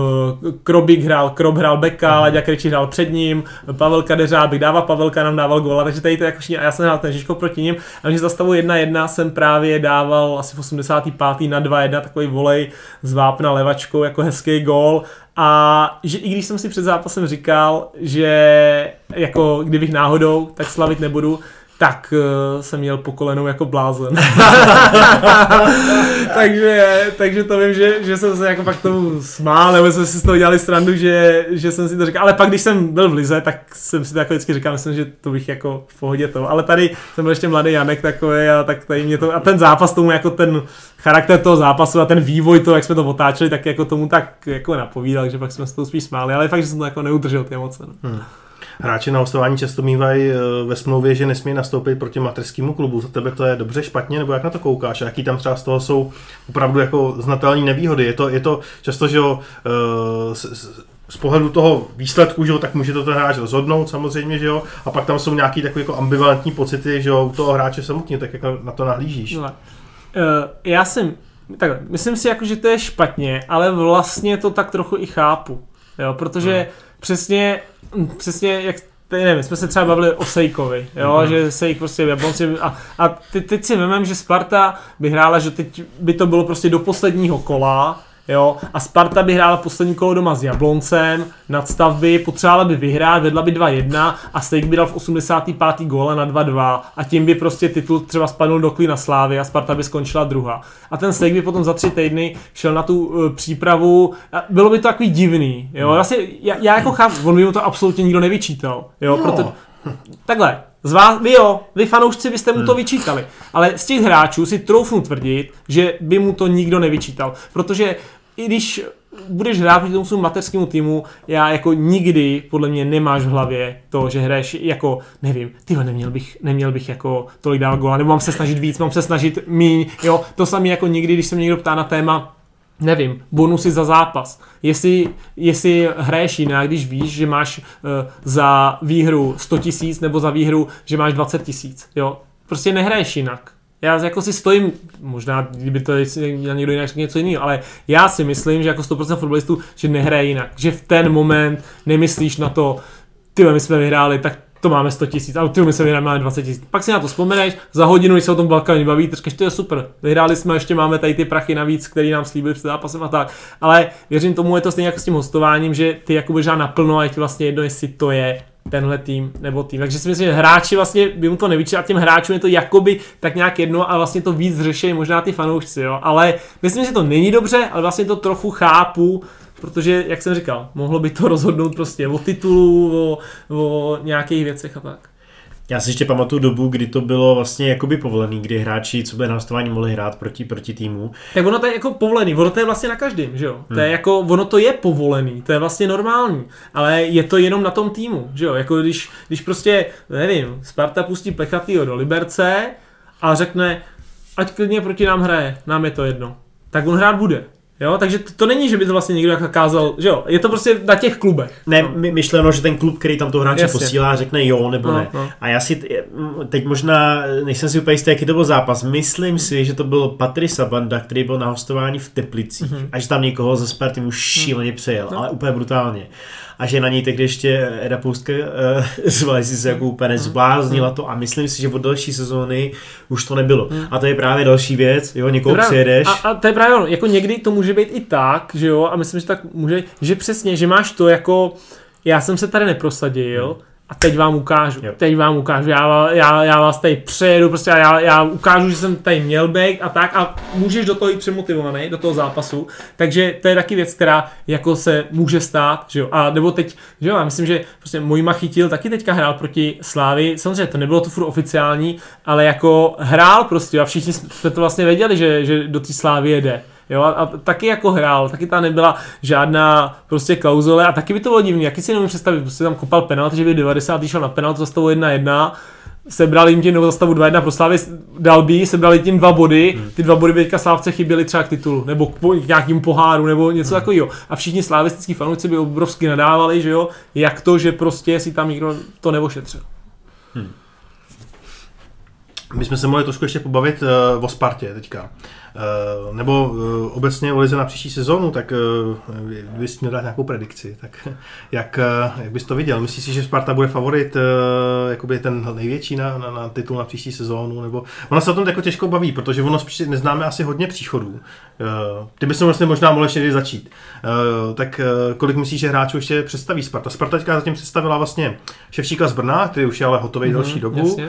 eh, Krobík hrál, Krob hrál beka, Laďa Krejčí hrál před ním, Pavel Kadeřábek dával Pavelka nám dával góla, takže tady to jako a já jsem hrál ten Žižko proti ním a když za stavu 1-1 jsem právě dával asi v 85. na 2-1 takový volej z vápna levačkou jako hezký gól a že i když jsem si před zápasem říkal, že jako kdybych náhodou, tak slavit nebudu, tak uh, jsem měl po kolenou jako blázen. takže, takže to vím, že, že jsem se jako pak tomu smál, nebo jsme si z toho dělali srandu, že, že jsem si to říkal, ale pak když jsem byl v Lize, tak jsem si to jako vždycky říkal, myslím, že to bych jako v pohodě to, ale tady jsem byl ještě mladý Janek takový a tak tady mě to, a ten zápas tomu jako ten charakter toho zápasu a ten vývoj toho, jak jsme to otáčeli, tak jako tomu tak jako napovídal, že pak jsme se to spíš smáli, ale fakt, že jsem to jako neudržel ty emoce. No. Hmm hráči na hostování často mývají eh, ve smlouvě, že nesmí nastoupit proti mateřskému klubu. Za tebe to je dobře, špatně, nebo jak na to koukáš? A jaký tam třeba z toho jsou opravdu jako znatelné nevýhody? Je to, je to často, že jo, eh, z pohledu toho výsledku, že jo, tak může to ten hráč rozhodnout samozřejmě, že jo, a pak tam jsou nějaký takové jako ambivalentní pocity, že jo, u toho hráče samotně, tak jako na to nahlížíš. No. Uh, já jsem, tak myslím si jako, že to je špatně, ale vlastně to tak trochu i chápu, jo, protože no. přesně přesně jak teď nevím, jsme se třeba bavili o Sejkovi, jo, mm-hmm. že Sejk prostě Jablonci a, a teď, teď si vemem, že Sparta by hrála, že teď by to bylo prostě do posledního kola, Jo, a Sparta by hrála poslední kolo doma s Jabloncem, nadstavby, potřebovala by vyhrát, vedla by 2-1 a Steak by dal v 85. góle na 2-2 a tím by prostě titul třeba spadl do na Slávy a Sparta by skončila druhá. A ten Steak by potom za tři týdny šel na tu uh, přípravu, a bylo by to takový divný, jo, vlastně, já, já jako chápu, on by mu to absolutně nikdo nevyčítal, jo, no. proto, takhle, z vás, vy jo, vy fanoušci byste mu to hmm. vyčítali, ale z těch hráčů si troufnu tvrdit, že by mu to nikdo nevyčítal, protože i když budeš hrát proti tomu svému mateřskému týmu, já jako nikdy podle mě nemáš v hlavě to, že hraješ jako, nevím, ty neměl bych, neměl bych jako tolik dávat gola, nebo mám se snažit víc, mám se snažit míň, jo, to samé jako nikdy, když se mě někdo ptá na téma, nevím, bonusy za zápas. Jestli, jestli hraješ jinak, když víš, že máš uh, za výhru 100 tisíc nebo za výhru, že máš 20 tisíc, jo. Prostě nehraješ jinak. Já jako si stojím, možná kdyby to měl někdo jinak něco jiného, ale já si myslím, že jako 100% fotbalistů, že nehraje jinak. Že v ten moment nemyslíš na to, ty my jsme vyhráli, tak to máme 100 tisíc, a ty my se vyhráli, máme 20 tisíc. Pak si na to vzpomeneš, za hodinu, když se o tom Balkáně baví, tak to je super. Vyhráli jsme, ještě máme tady ty prachy navíc, které nám slíbili před zápasem a tak. Ale věřím tomu, je to stejně jako s tím hostováním, že ty jako budeš naplno a je ti vlastně jedno, jestli to je tenhle tým nebo tým. Takže si myslím, že hráči vlastně by mu to a těm hráčům je to jakoby tak nějak jedno a vlastně to víc řeší možná ty fanoušci, jo. Ale myslím, že to není dobře, ale vlastně to trochu chápu, protože, jak jsem říkal, mohlo by to rozhodnout prostě o titulu, o, o nějakých věcech a tak. Já si ještě pamatuju dobu, kdy to bylo vlastně jakoby povolený, kdy hráči, co by na hostování mohli hrát proti, proti týmu. Tak ono to je jako povolený, ono to je vlastně na každém, že jo? Hmm. To je hmm. jako, ono to je povolený, to je vlastně normální, ale je to jenom na tom týmu, že jo? Jako když, když prostě, nevím, Sparta pustí Plechatýho do Liberce a řekne, ať klidně proti nám hraje, nám je to jedno, tak on hrát bude. Jo, takže to, to není, že by to vlastně někdo zakázal, že jo, je to prostě na těch klubech. Ne, no. myšleno, že ten klub, který tam to hráče Jasně. posílá, řekne jo nebo no, ne. No. A já si, teď možná, nejsem si úplně jistý, jaký to byl zápas, myslím si, že to byl Patrisa Banda, který byl na hostování v Teplicích mm-hmm. a že tam někoho ze Sparty už šíleně přejel, no. ale úplně brutálně a že na něj tehdy ještě Eda Pustka uh, zvali si se jako úplně zbláznila to a myslím si, že od další sezóny už to nebylo. Hmm. A to je právě další věc, jo, někoho Dobrá, přijedeš. A, a, to je právě ono, jako někdy to může být i tak, že jo, a myslím, že tak může, že přesně, že máš to jako, já jsem se tady neprosadil, hmm a teď vám ukážu, jo. teď vám ukážu, já, já, já vás tady přejedu, prostě já, já ukážu, že jsem tady měl být a tak a můžeš do toho jít přemotivovaný, do toho zápasu, takže to je taky věc, která jako se může stát, že jo, a nebo teď, že jo, já myslím, že prostě Mojma chytil taky teďka hrál proti Slávi, samozřejmě to nebylo to furt oficiální, ale jako hrál prostě a všichni jsme to vlastně věděli, že, že do té Slávy jede. Jo, a, a, taky jako hrál, taky tam nebyla žádná prostě klauzule a taky by to bylo divný, jaký si nemůžu představit, prostě tam kopal penalt, že by 90. šel na penalt za stavu 1-1, sebrali jim tím nebo za stavu 2-1 pro Slávy Dalby, sebrali tím dva body, hmm. ty dva body by teďka Slávce chyběly třeba k titulu, nebo k nějakým poháru, nebo něco hmm. takového. A všichni slávistický fanoušci by obrovsky nadávali, že jo, jak to, že prostě si tam nikdo to neošetřil. Hmm. My jsme se mohli trošku ještě pobavit uh, o Spartě teďka. Uh, nebo uh, obecně o Lize na příští sezónu, tak bys měl dát nějakou predikci. Tak jak, jak bys to viděl? Myslíš si, že Sparta bude favorit jakoby ten největší na, na, na titul na příští sezónu? Nebo... Ona se o tom jako těžko baví, protože ono neznáme asi hodně příchodů. Ty bys vlastně možná mohl ještě začít. Tak kolik myslíš, že hráčů ještě představí Sparta? Sparta teďka zatím představila vlastně Ševčíka z Brna, který už je ale hotový mm-hmm, další dobu. Uh,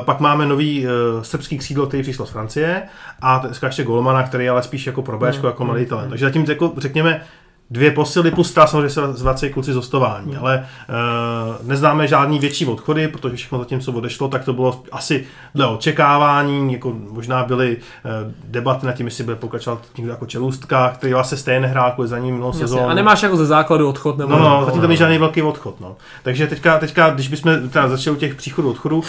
pak máme nový srbský křídlo, který přišel z Francie a ještě Golmana, který je ale spíš jako pro Bčko, mm, jako mladý mm, talent. Takže zatím jako, řekněme, dvě posily plus ta samozřejmě se zvací kluci z hostování, mm. ale uh, neznáme žádný větší odchody, protože všechno zatím, co odešlo, tak to bylo asi dle očekávání, jako možná byly uh, debaty na tím, jestli bude pokračovat někdo jako Čelůstka, který vlastně stejně nehrál kvůli za ním minulou sezónu. A nemáš jako ze základu odchod? Nebo no, no, zatím tam není žádný velký odchod. No. Takže teďka, teďka, když bychom teda začali u těch příchodů odchodů, uh,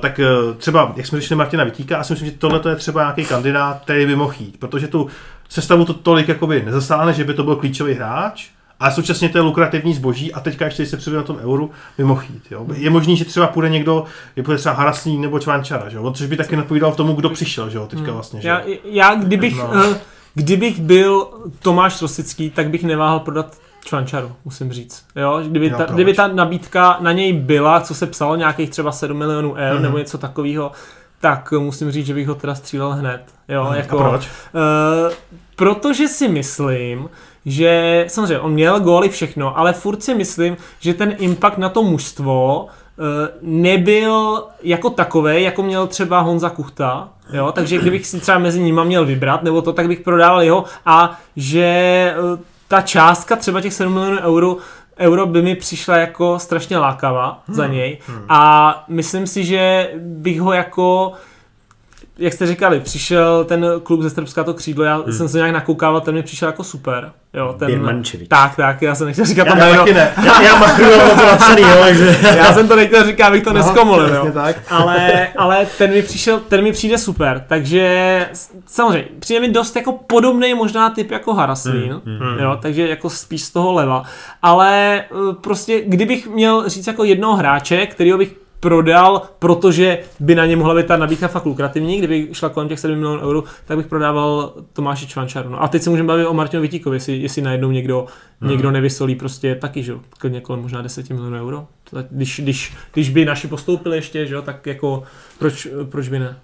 tak uh, třeba, jak jsme řešili Martina Vitíka, já si myslím, že tohle je třeba nějaký kandidát, který by mohl jít, protože tu sestavu to tolik jakoby nezasáhne, že by to byl klíčový hráč, ale současně to je lukrativní zboží a teďka ještě, se přijde na tom euru, by mohl jít. Jo. Je možný, že třeba půjde někdo, je půjde třeba Harasný nebo Čvančara, že jo? což by taky nepovídal tomu, kdo přišel že jo, teďka hmm. vlastně. Že? Já, já kdybych, no. uh, kdybych byl Tomáš Rosický, tak bych neváhal prodat Čvančaru, musím říct. Jo? Kdyby, ta, kdyby ta nabídka na něj byla, co se psalo, nějakých třeba 7 milionů eur mm. nebo něco takového, tak musím říct, že bych ho teda střílel hned. Jo, hmm, jako, a proč? Uh, protože si myslím, že samozřejmě on měl góly všechno, ale furt si myslím, že ten impact na to mužstvo uh, nebyl jako takový, jako měl třeba Honza Kuchta, jo, takže kdybych si třeba mezi nimi měl vybrat, nebo to, tak bych prodával jeho a že uh, ta částka třeba těch 7 milionů euro euro by mi přišla jako strašně lákavá hmm. za něj hmm. a myslím si, že bych ho jako jak jste říkali, přišel ten klub ze Srbska to křídlo, já hmm. jsem se nějak nakoukával, ten mi přišel jako super. Jo, ten, Birmančevič. tak, tak, já jsem nechtěl říkat Já to jméno. ne. Já, já to napsaný, jo, takže... Já jsem to nechtěl říkat, abych to No, neskomolil, jo. tak. Ale, ale ten mi přišel, ten mi přijde super, takže samozřejmě, přijde mi dost jako podobný možná typ jako Haraslín, Hmm, jo, takže jako spíš z toho leva, ale eh, prostě kdybych měl říct jako jednoho hráče, kterýho bych prodal, protože by na ně mohla být ta nabídka fakt lukrativní, kdyby šla kolem těch 7 milionů eur, tak bych prodával Tomáše Čvančaru. No a teď se můžeme bavit o Martinu Vitíkovi, jestli, jestli najednou někdo, Hmm. někdo nevysolí prostě taky, že jo, klidně kolem možná 10 milionů euro. Tak Když, když, když by naši postoupili ještě, že jo, tak jako proč, proč by ne?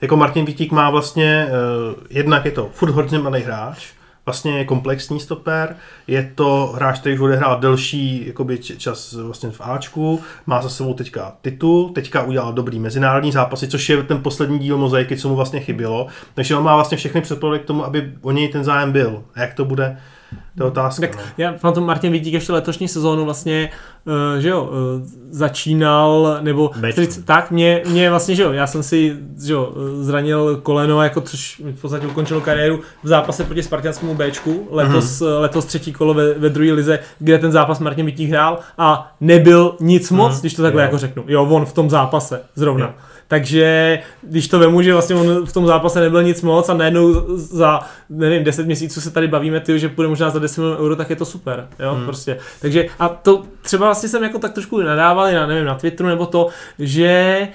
Jako Martin Vítík má vlastně, uh, jednak je to furt hodně malý hráč, vlastně komplexní stoper, je to hráč, který už odehrál delší jakoby, čas vlastně v Ačku, má za sebou teďka titul, teďka udělal dobrý mezinárodní zápasy, což je ten poslední díl mozaiky, co mu vlastně chybělo, takže on má vlastně všechny předpoklady k tomu, aby o něj ten zájem byl. A jak to bude, to je otázka. Tak no. já pamatuju Martin Vítík ještě letošní sezónu vlastně, uh, že jo, uh, začínal, nebo Bečku. tric- tak, mě, mě vlastně, že jo, já jsem si, že jo, eh, zranil koleno, jako což mi v podstatě ukončilo kariéru v zápase proti Spartanskému Bčku, letos, Mhm. mm. letos třetí kolo ve, ve druhé lize, kde ten zápas Martin Vítík hrál a nebyl nic moc, Mhm. když to takhle Jo. jako řeknu. Jo, on v tom zápase, zrovna. Jo. Takže když to vemu, že vlastně on v tom zápase nebyl nic moc a najednou za, nevím, 10 měsíců se tady bavíme, ty, že půjde možná za 10 milionů euro, tak je to super, jo, hmm. prostě. Takže a to třeba vlastně jsem jako tak trošku nadával, na, nevím, na Twitteru nebo to, že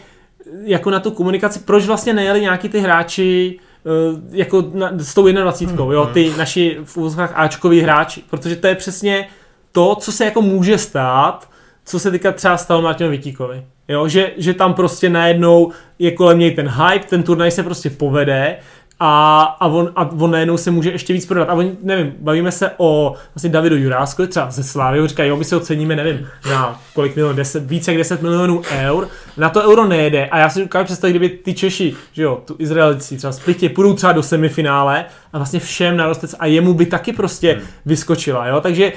jako na tu komunikaci, proč vlastně nejeli nějaký ty hráči eh, jako na, s tou 21, Hmm. jo, ty naši v úvozovkách Ačkoví hráči, protože to je přesně to, co se jako může stát, co se teďka třeba stalo Martinu Vitíkovi. Jo, že, že tam prostě najednou je kolem něj ten hype, ten turnaj se prostě povede a, a, on, a on najednou se může ještě víc prodat. A on, nevím, bavíme se o vlastně Davidu Juráskovi, třeba ze Slávy, on říká, jo, my se oceníme, nevím, na kolik milionů, 10, více jak 10 milionů eur, na to euro nejede a já si dokážu představit, kdyby ty Češi, že jo, tu Izraelci třeba splitě půjdou třeba do semifinále a vlastně všem narostec a jemu by taky prostě vyskočila, jo, takže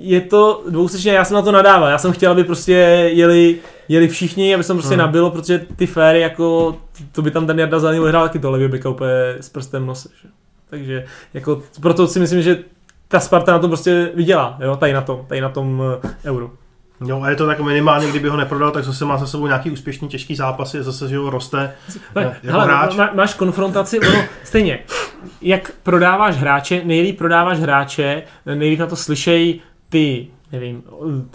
je to dvousečně, já jsem na to nadával, já jsem chtěl, aby prostě jeli, jeli všichni, aby se prostě Hmm. nabilo, protože ty féry jako, to by tam ten Jarda Zelený odehrál taky to levě byka úplně s prstem nose, že? Takže jako, proto si myslím, že ta Sparta na tom prostě vydělá, jo, tady na tom, tady na tom uh, euru. Jo, a je to tak minimálně, kdyby ho neprodal, tak zase má za sebou nějaký úspěšný těžký zápasy, a zase, že ho roste Ne, jako hele, hráč. má, máš konfrontaci, ono stejně, jak prodáváš hráče, nejlíp prodáváš hráče, nejlíp na to slyšej ty, nevím,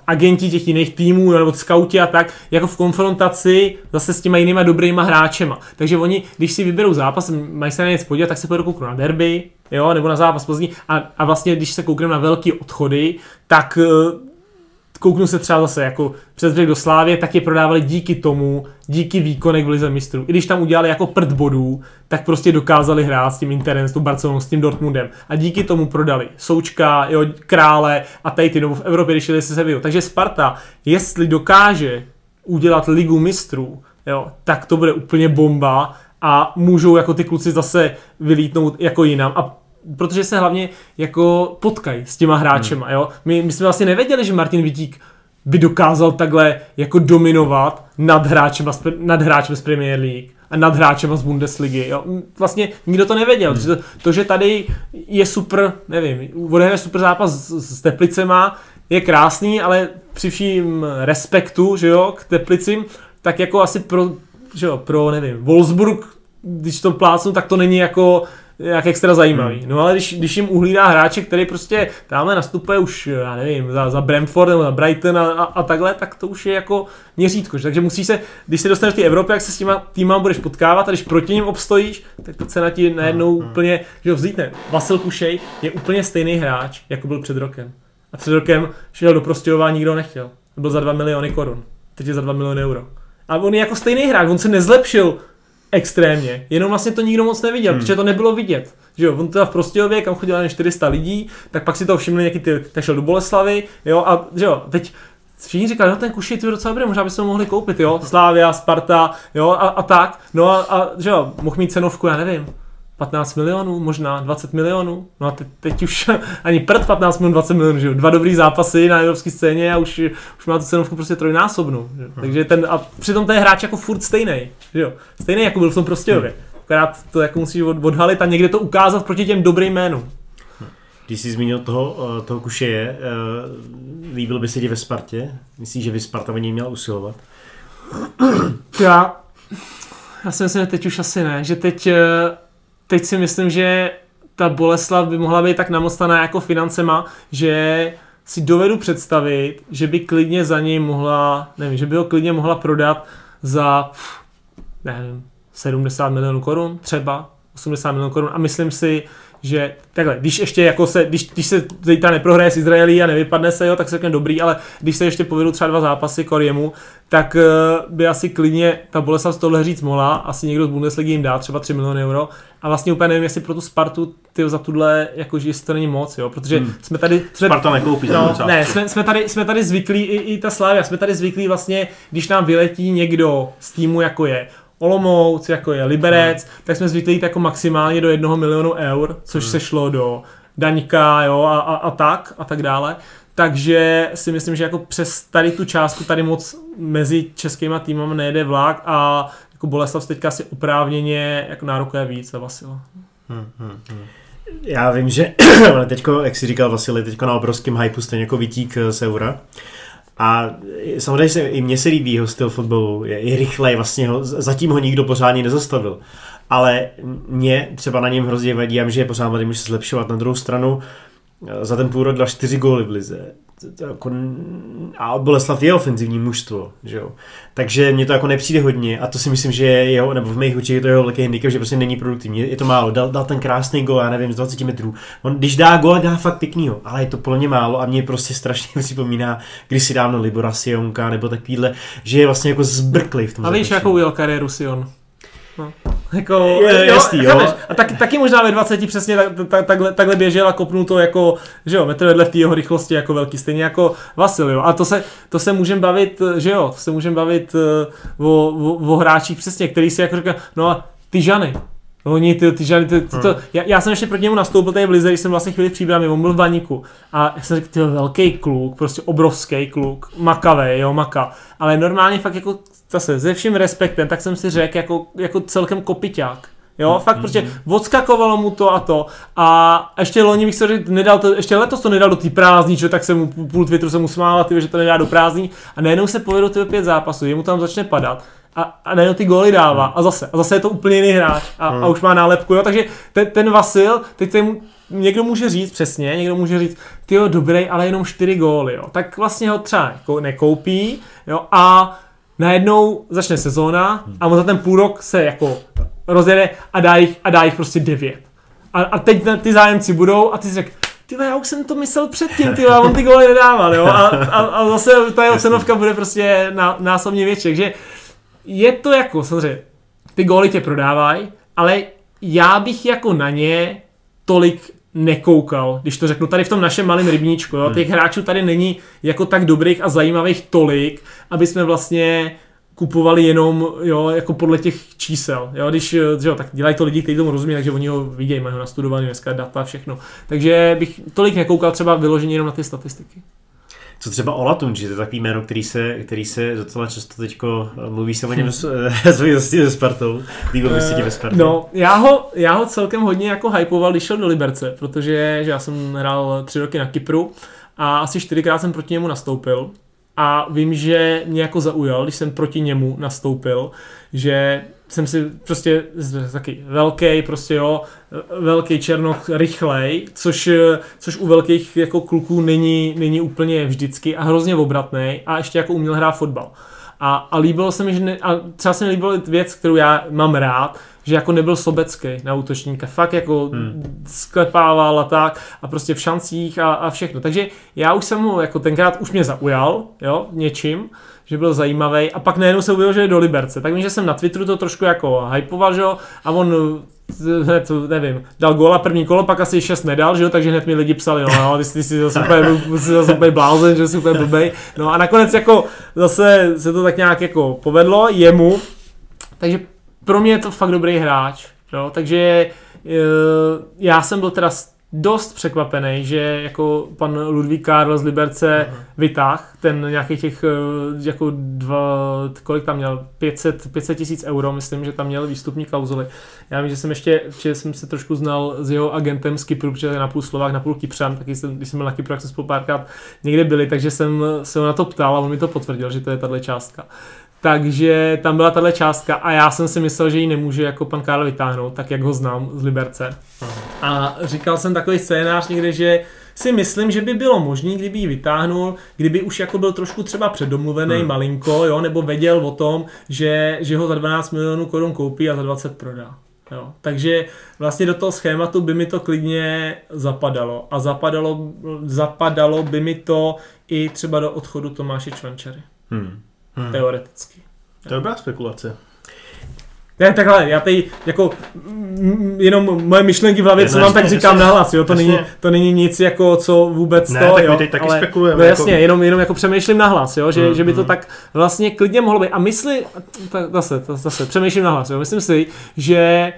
agenti těch jiných týmů nebo skauti a tak, jako v konfrontaci zase s těma jinýma dobrýma hráčema. Takže oni, když si vyberou zápas, mají se na něco podívat, tak se kouknout na derby, jo, nebo na zápas Plzní a, a vlastně, když se koukneme na velký odchody, tak eh, kouknu se třeba zase jako přes do Slávě, tak je prodávali díky tomu, díky výkonek v Lize mistrů. I když tam udělali jako prd bodů, tak prostě dokázali hrát s tím Interem, s tou Barcelonou, s tím Dortmundem. A díky tomu prodali Součka, jo, Krále a tady ty, nebo v Evropě, když se Sevillu. Takže Sparta, jestli dokáže udělat ligu mistrů, jo, tak to bude úplně bomba a můžou jako ty kluci zase vylítnout jako jinam. A protože se hlavně jako potkají s těma hráčema, hmm. jo. My, my jsme vlastně nevěděli, že Martin Vitík by dokázal takhle jako dominovat nad hráčem, z, nad hráčem z Premier League a nad hráčem z Bundesligy. Jo. Vlastně nikdo to nevěděl. Hmm. To, to, že tady je super, nevím, odehraje super zápas s, s Teplicema, je krásný, ale při vším respektu, že jo, k Teplicím, tak jako asi pro, že jo, pro, nevím, Wolfsburg, když to plácnu, tak to není jako jak extra zajímavý. No ale když, když jim uhlídá hráče, který prostě tamhle nastupuje už, já nevím, za, za Brentford nebo za Brighton a, a, a takhle, tak to už je jako měřítko. Že? Takže musí se, když se dostaneš do té Evropy, jak se s těma týmama budeš potkávat a když proti ním obstojíš, tak ta cena ti najednou úplně, že jo, vzítne. Vasil Kušej je úplně stejný hráč, jako byl před rokem. A před rokem šel do Prostějova nikdo nechtěl. Byl za 2 miliony korun. Teď je za 2 miliony euro. A on je jako stejný hráč, on se nezlepšil extrémně, jenom vlastně to nikdo moc neviděl, hmm. protože to nebylo vidět. Že jo, on teda v Prostějově, kam chodilo jen 400 lidí, tak pak si to všimli nějaký ty, tak šel do Boleslavy, jo, a že jo, teď všichni říkali, no ten kuši je docela dobrý, možná bychom ho mohli koupit, jo, Slávia, Sparta, jo, a, a tak, no a, a že jo, mohl mít cenovku, já nevím, 15 milionů, možná 20 milionů. No a te, teď už ani prd 15 milionů, 20 milionů, že jo? Dva dobrý zápasy na evropské scéně a už, už má tu cenovku prostě trojnásobnou. Že? Hmm. Takže ten, a přitom ten hráč jako furt stejný, že jo? Stejný jako byl v tom Prostějově. Hmm. akorát to jako musíš od- odhalit a někde to ukázat proti těm dobrým jménům. Když jsi zmínil toho, eh, toho Kušeje, eh, líbil by se ti ve Spartě? Myslíš, že by Sparta o něj měla usilovat? Já, já si myslím, že teď už asi ne, že teď, eh, teď si myslím, že ta Boleslav by mohla být tak namostaná jako financema, že si dovedu představit, že by klidně za něj mohla, nevím, že by ho klidně mohla prodat za, nevím, 70 milionů korun třeba, 80 milionů korun. A myslím si, že takhle, když ještě jako se, když, když se zítra neprohraje s Izraelí a nevypadne se, jo, tak se řekne dobrý, ale když se ještě povedou třeba dva zápasy Koriemu, tak uh, by asi klidně ta Boleslav z tohle říct mohla, asi někdo z Bundesligy jim dá třeba 3 miliony euro a vlastně úplně nevím, jestli pro tu Spartu ty za tuhle, jakože jestli to není moc, jo, protože hmm. jsme tady... Jsme, Sparta nekoupí No, ne, jsme, jsme, tady, jsme tady zvyklí, i, i ta Slávia, jsme tady zvyklí vlastně, když nám vyletí někdo z týmu, jako je Olomouc, jako je Liberec, hmm. tak jsme zvyklí jít jako maximálně do jednoho milionu eur, což hmm. se šlo do Daňka, jo, a, a, a tak, a tak dále. Takže si myslím, že jako přes tady tu částku tady moc mezi českýma týmama nejede vlak a jako Boleslav se teďka asi oprávněně jako nárokuje víc za Vasila. Hmm, hmm, hmm. Já vím, že teďko, jak si říkal Vasily, teďko na obrovském hypeu stejně jako vytík z eura. A samozřejmě se, i mně se líbí jeho styl fotbalu, je, je rychlej, vlastně ho, zatím ho nikdo pořádně nezastavil. Ale mě třeba na něm hrozně vadí, že je pořád mladý, může se zlepšovat. Na druhou stranu, za ten půl rok dal čtyři góly v lize. Jako, a Boleslav je ofenzivní mužstvo, že jo. Takže mně to jako nepřijde hodně a to si myslím, že je jeho, nebo v mých očích je to jeho velký handicap, že prostě není produktivní. Je to málo. Dal, dal ten krásný gól, já nevím, z 20 metrů. On, když dá gól, dá fakt pěknýho, ale je to podle mě málo a mě prostě strašně připomíná kdysi dávno Libora Sionka nebo takovýhle, že je vlastně jako zbrklý v tom A víš, jakou ujel kariéru Sion? No. Jako, Je, jasný, jo. chápeš? A tak, taky možná ve 20 přesně tak, tak, takhle, takhle běžel a kopnul to jako, že jo, metr vedle v té jeho rychlosti jako velký, stejně jako Vasil, jo. A to se, to se můžeme bavit, že jo, to se můžeme bavit uh, o, o, o, hráčích přesně, který si jako říká, no a ty žany, Oni ty, ty, žádný, ty, ty, to, já, já, jsem ještě proti němu nastoupil tady v Lize, když jsem vlastně chvíli v příbrami, on byl v baníku. A já jsem řekl, ty velký kluk, prostě obrovský kluk, makavý, jo, maka. Ale normálně fakt jako, zase, se vším respektem, tak jsem si řekl, jako, jako celkem kopiťák. Jo, fakt prostě odskakovalo mu to a to. A ještě loni bych se řekl, nedal to, ještě letos to nedal do té prázdní, že tak se mu půl Twitteru se mu smála, ty, že to nedá do prázdní. A najednou se povedou ty pět zápasů, jemu tam začne padat a, a najednou ty góly dává. A zase, a zase je to úplně jiný hráč a, a už má nálepku, jo, takže ten, ten Vasil, teď se mu někdo může říct přesně, někdo může říct, ty jo, dobrý, ale jenom čtyři góly, jo, tak vlastně ho třeba jako nekoupí, jo, a najednou začne sezóna a on za ten půl rok se jako rozjede a dá jich, a dá jich prostě devět. A, a teď na- ty zájemci budou a ty si řekl, ty já už jsem to myslel předtím, ty on ty góly nedával, jo, a, a, a zase ta jeho cenovka bude prostě ná, násobně větší, takže je to jako, samozřejmě, ty góly tě prodávají, ale já bych jako na ně tolik nekoukal, když to řeknu tady v tom našem malém rybníčku, jo? těch hráčů tady není jako tak dobrých a zajímavých tolik, aby jsme vlastně kupovali jenom jo, jako podle těch čísel. Jo? Když jo, tak dělají to lidi, kteří tomu rozumí, takže oni ho vidějí, mají ho nastudovaný dneska data, všechno. Takže bych tolik nekoukal třeba vyloženě jenom na ty statistiky. Co třeba Olatun, že to je takový jméno, který se, který se docela často teďko mluví se o něm souvislosti se Spartou. Líbil by se ti ve Spartě? No, já ho, já ho celkem hodně jako hypoval, když šel do Liberce, protože že já jsem hrál tři roky na Kypru a asi čtyřikrát jsem proti němu nastoupil a vím, že mě jako zaujal, když jsem proti němu nastoupil, že jsem si prostě taky velký, prostě jo, velký černok, rychlej, což, což u velkých jako kluků není, není úplně vždycky a hrozně obratný a ještě jako uměl hrát fotbal. A, a líbilo se mi, že ne, a třeba se mi líbilo věc, kterou já mám rád, že jako nebyl sobecký na útočníka, fakt jako hmm. sklepával a tak a prostě v šancích a, a všechno. Takže já už jsem ho jako tenkrát už mě zaujal, jo, něčím, že byl zajímavý a pak najednou se objevil, že je do Liberce. Tak vím, že jsem na Twitteru to trošku jako hypoval, že jo, a on hned, nevím, dal góla první kolo, pak asi šest nedal, že jo, takže hned mi lidi psali, no, no ty, ty jsi zase úplně, jsi zase úplně blázen, že jsi úplně blbej. No a nakonec jako zase se to tak nějak jako povedlo jemu, takže pro mě je to fakt dobrý hráč, jo, takže eh, já jsem byl teda dost překvapený, že jako pan Ludvík Karl z Liberce uh-huh. vytáh ten nějakých těch eh, jako dva, kolik tam měl, 500, 500 tisíc euro, myslím, že tam měl výstupní klauzuly. Já vím, že jsem ještě, že jsem se trošku znal s jeho agentem z Kypru, protože je na půl Slovák, na půl Kypřan, taky jsem, když jsem byl na Kypru, jak jsme spolu párkrát někde byli, takže jsem se ho na to ptal a on mi to potvrdil, že to je tahle částka. Takže tam byla tahle částka a já jsem si myslel, že ji nemůže jako pan Karl vytáhnout, tak jak ho znám z Liberce. A říkal jsem takový scénář někde, že si myslím, že by bylo možné, kdyby ji vytáhnul, kdyby už jako byl trošku třeba předomluvený hmm. malinko, jo, nebo věděl o tom, že, že ho za 12 milionů korun koupí a za 20 prodá. Jo. Takže vlastně do toho schématu by mi to klidně zapadalo. A zapadalo, zapadalo by mi to i třeba do odchodu Tomáše Čvančary. Hmm. Hmm. Teoreticky. To je dobrá spekulace. Ne, takhle, já tady jako m, jenom moje myšlenky v hlavě, co mám, tak říkám nahlas, jo, to není, to není nic jako, co vůbec ne, to, tak jo, my teď taky ale, spekulujeme. No jasně, jako... jenom, jenom jako přemýšlím nahlas, jo, že, mm, že by to mm. tak vlastně klidně mohlo být. A mysli, tak zase, zase, přemýšlím nahlas, jo, myslím si, že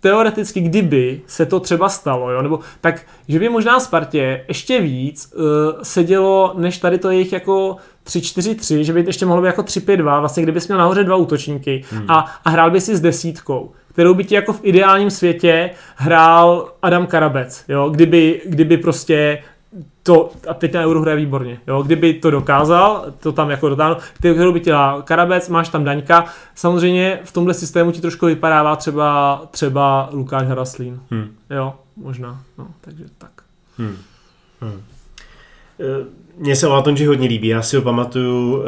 teoreticky, kdyby se to třeba stalo, jo, nebo tak, že by možná Spartě ještě víc uh, sedělo, než tady to jejich jako 3-4-3, že by ještě mohlo být jako 3-5-2, vlastně kdyby měl nahoře dva útočníky hmm. a, a hrál by si s desítkou, kterou by ti jako v ideálním světě hrál Adam Karabec, jo, kdyby, kdyby prostě to, a teď na Euro hraje výborně, jo, kdyby to dokázal, to tam jako dotáhnout, kterou by ti dal Karabec, máš tam Daňka, samozřejmě v tomhle systému ti trošku vypadává třeba, třeba Lukáš Haraslín, hmm. jo, možná, no, takže tak. Hmm. Hmm. Uh mně se Olatonji hodně líbí, já si ho pamatuju,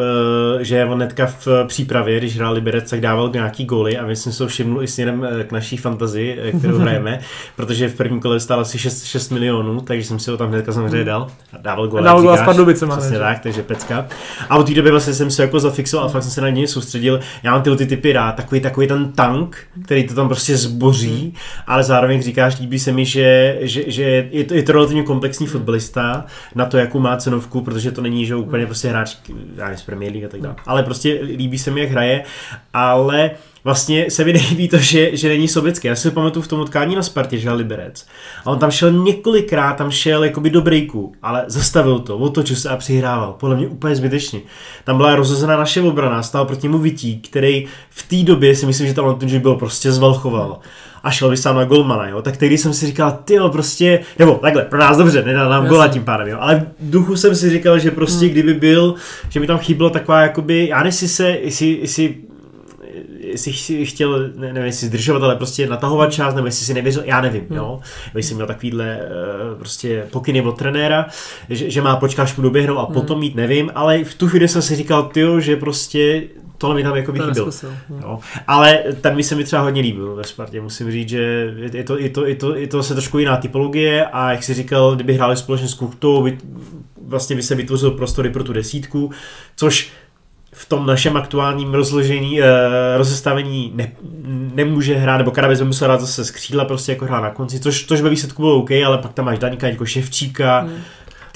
eh, že on netka v přípravě, když hrál Liberec, tak dával nějaký góly a myslím si to všimnul i směrem eh, k naší fantazii, eh, kterou hrajeme, protože v prvním kole stál asi 6, 6 milionů, takže jsem si ho tam hnedka samozřejmě dal a dával góly. Dával góly s Pardubicema. Přesně tak, takže pecka. A od té doby vlastně jsem se jako zafixoval a fakt jsem se na něj soustředil. Já mám tyhle ty typy rád, takový, takový ten tank, který to tam prostě zboří, ale zároveň říkáš, líbí se mi, že, že, že je, to, je to relativně komplexní fotbalista na to, jakou má cenovku protože to není, že úplně prostě hráč já z Premier League a tak dále. Ale prostě líbí se mi, jak hraje, ale vlastně se mi nelíbí to, že, že není sobecký. Já si pamatuju v tom utkání na Spartě, že Liberec. A on tam šel několikrát, tam šel jakoby do breaku, ale zastavil to, otočil se a přihrával. Podle mě úplně zbytečně. Tam byla rozhozená naše obrana, stál proti němu Vití, který v té době si myslím, že tam že byl prostě zvalchoval a šel by sám na golmana, jo, tak tehdy jsem si říkal, ty prostě, nebo takhle, pro nás dobře, nedal nám gola tím pádem, jo, ale v duchu jsem si říkal, že prostě hmm. kdyby byl, že mi tam chybilo taková, jakoby, já nevím, se, jestli, jestli jestli chtěl, ne, nevím, jestli zdržovat, ale prostě natahovat čas, nebo jestli si nevěřil, já nevím, hmm. jo. Jestli měl takovýhle uh, prostě pokyny od trenéra, že, že má počkat, až mu doběhnou a hmm. potom mít, nevím, ale v tu chvíli jsem si říkal, tyjo, že prostě tohle mi tam jako by chybělo. No. Ale ten mi se mi třeba hodně líbil ve Spartě, musím říct, že je to, je to, je to, je to se trošku jiná typologie a jak si říkal, kdyby hráli společně s Kuchtou, by, vlastně by se vytvořil prostory pro tu desítku, což v tom našem aktuálním rozložení, e, rozestavení ne, nemůže hrát, nebo Karabez by musel hrát zase z křídla, prostě jako hrát na konci, což, což ve výsledku bylo OK, ale pak tam máš Daňka jako Ševčíka,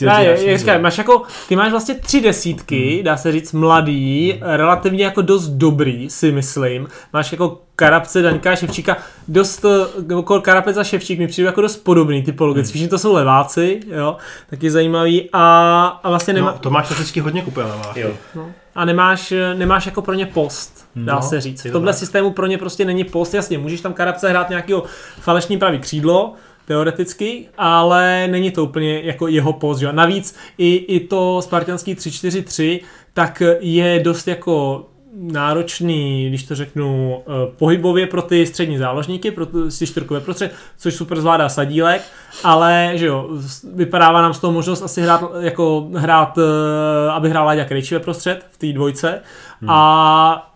hmm ty ne, je, říkaj, máš jako, ty máš vlastně tři desítky, hmm. dá se říct mladý, relativně jako dost dobrý, si myslím. Máš jako Karabce, Daňka, Ševčíka, dost, jako Karapec a Ševčík mi přijde jako dost podobný typologicky, hmm. to jsou leváci, jo, taky zajímavý a, a vlastně nemá... No, to máš vždycky hodně kupé leváky. No. A nemáš, nemáš jako pro ně post, dá no, se říct. V tomhle systému pro ně prostě není post, jasně, můžeš tam Karabce hrát nějakého falešný pravý křídlo, teoreticky, ale není to úplně jako jeho post. Že? Navíc i, i to spartianský 3-4-3 tak je dost jako náročný, když to řeknu, eh, pohybově pro ty střední záložníky, pro ty čtyřkové prostřed, což super zvládá Sadílek, ale že jo, vypadává nám z toho možnost asi hrát, jako hrát, eh, aby hrál Láďa Krejči ve prostřed v té dvojce hmm. a,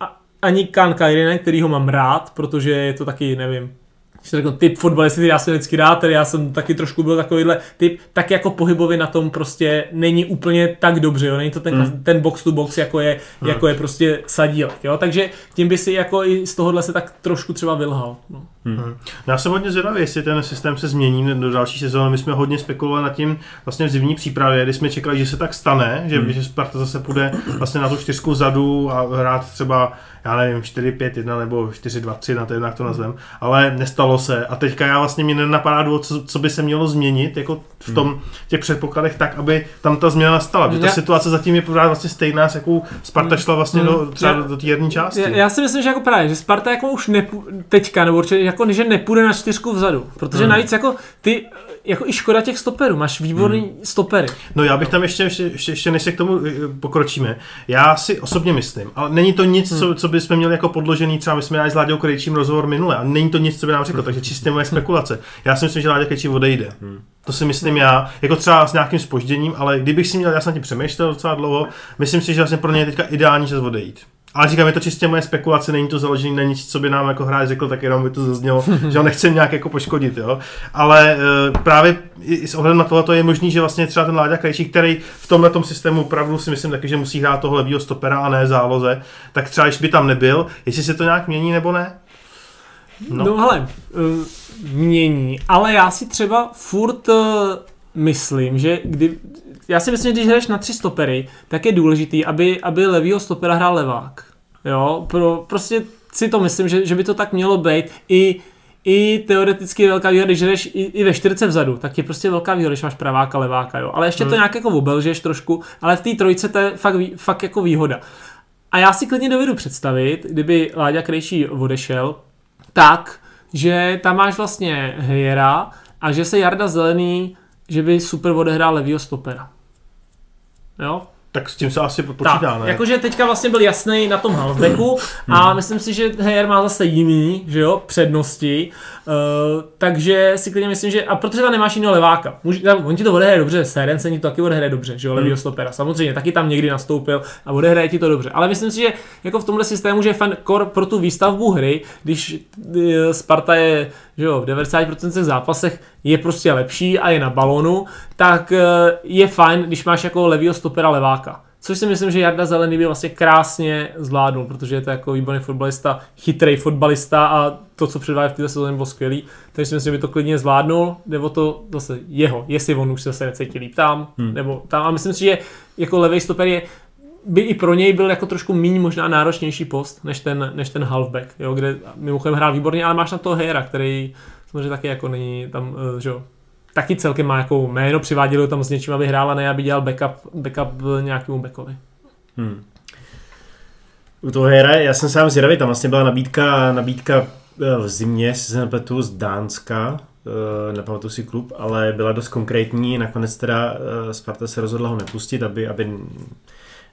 a ani Kan Kairinen, který ho mám rád, protože je to taky, nevím, když řeknu typ fotbalisty, já jsem vždycky rád, já jsem taky trošku byl takovýhle typ, tak jako pohybově na tom prostě není úplně tak dobře, jo? není to ten, mm. ten box to box, jako je, mm. jako je prostě sadílek, jo? takže tím by si jako i z tohohle se tak trošku třeba vylhal. No. Hmm. Hmm. Já jsem hodně zvědavý, jestli ten systém se změní do další sezóny. My jsme hodně spekulovali nad tím vlastně v zimní přípravě, kdy jsme čekali, že se tak stane, že, hmm. že Sparta zase půjde vlastně na tu čtyřku vzadu a hrát třeba já nevím, 4-5-1 nebo 4-2-3, na to jednak to nazvem, ale nestalo se. A teďka já vlastně mi nenapadá důvod, co, co by se mělo změnit jako v tom těch předpokladech tak, aby tam ta změna nastala. Protože ta situace zatím je pořád vlastně stejná, s jakou Sparta šla vlastně do, hmm. třeba já, do, do té jedné části. Já, já, si myslím, že jako právě, že Sparta jako už nepů, teďka, nebo určitě jako že nepůjde na čtyřku vzadu, protože hmm. navíc jako ty jako i škoda těch stoperů, máš výborný hmm. stopery. No já bych tam ještě, ještě, ještě, ještě než se k tomu eh, pokročíme, já si osobně myslím, ale není to nic, hmm. co, co bychom měli jako podložený, třeba my jsme dali s Láďou Krejčím rozhovor minule, a není to nic, co by nám řekl, hmm. takže čistě moje spekulace. Já si myslím, že Láďa Krejčí odejde. Hmm. To si myslím já, jako třeba s nějakým spožděním, ale kdybych si měl, já jsem tím přemýšlel docela dlouho, myslím si, že vlastně pro ně je teďka ideální čas odejít. Ale říkám, je to čistě moje spekulace, není to založené na nic, co by nám jako hráč řekl, tak jenom by to zaznělo, že ho nechcem nějak jako poškodit, jo. Ale e, právě i s ohledem na tohle je možný, že vlastně třeba ten Láďa Krejčí, který v tomhle systému opravdu si myslím taky, že musí hrát toho levýho stopera a ne záloze, tak třeba když by tam nebyl, jestli se to nějak mění nebo ne? No, no hele, uh, mění, ale já si třeba furt uh, myslím, že kdy, já si myslím, že když hraješ na tři stopery, tak je důležitý, aby, aby levýho stopera hrál levák. Jo, pro, prostě si to myslím, že, že by to tak mělo být. I, i teoreticky velká výhoda, když jdeš i, i ve čtyřce vzadu, tak je prostě velká výhoda, když máš praváka, leváka, jo. Ale ještě hmm. to nějak jako obelžeš trošku, ale v té trojce to je fakt, fakt jako výhoda. A já si klidně dovedu představit, kdyby Láďa Krejší odešel, tak, že tam máš vlastně Hejera a že se Jarda Zelený, že by super odehrál levýho stopera. Jo? Tak s tím se asi počítá, tak, ne? Jakože teďka vlastně byl jasný na tom halfbacku a hmm. myslím si, že Heyer má zase jiný, že jo, přednosti, uh, takže si klidně myslím, že, a protože tam nemáš jiného leváka, může, tam, on ti to odehraje dobře, se ti to taky odehraje dobře, že jo, levýho hmm. stopera, samozřejmě, taky tam někdy nastoupil a odehraje ti to dobře, ale myslím si, že jako v tomhle systému, že je fan kor pro tu výstavbu hry, když eh, Sparta je že jo, v 90% zápasech je prostě lepší a je na balonu, tak eh, je fajn, když máš jako levýho stopera leváka. Což si myslím, že Jarda Zelený by vlastně krásně zvládnul, protože je to jako výborný fotbalista, chytrý fotbalista a to, co předvádí v této sezóně, bylo skvělý. Takže si myslím, že by to klidně zvládnul, nebo to zase jeho, jestli on už se zase necítí líp tam, hmm. nebo tam. A myslím si, že jako levý stoper je by i pro něj byl jako trošku méně možná náročnější post, než ten, než ten halfback, jo, kde mimochodem hrál výborně, ale máš na toho Hejera, který samozřejmě taky jako není tam, eh, že jo, taky celkem má jako jméno, přiváděli tam s něčím, aby hrál a ne, aby dělal backup, backup nějakému backovi. Hmm. U toho Hejera, já jsem sám zvědavý, tam vlastně byla nabídka, nabídka eh, v zimě, se nepletu, z Dánska, eh, nepamatuji si klub, ale byla dost konkrétní, nakonec teda Sparta se rozhodla ho nepustit, aby, aby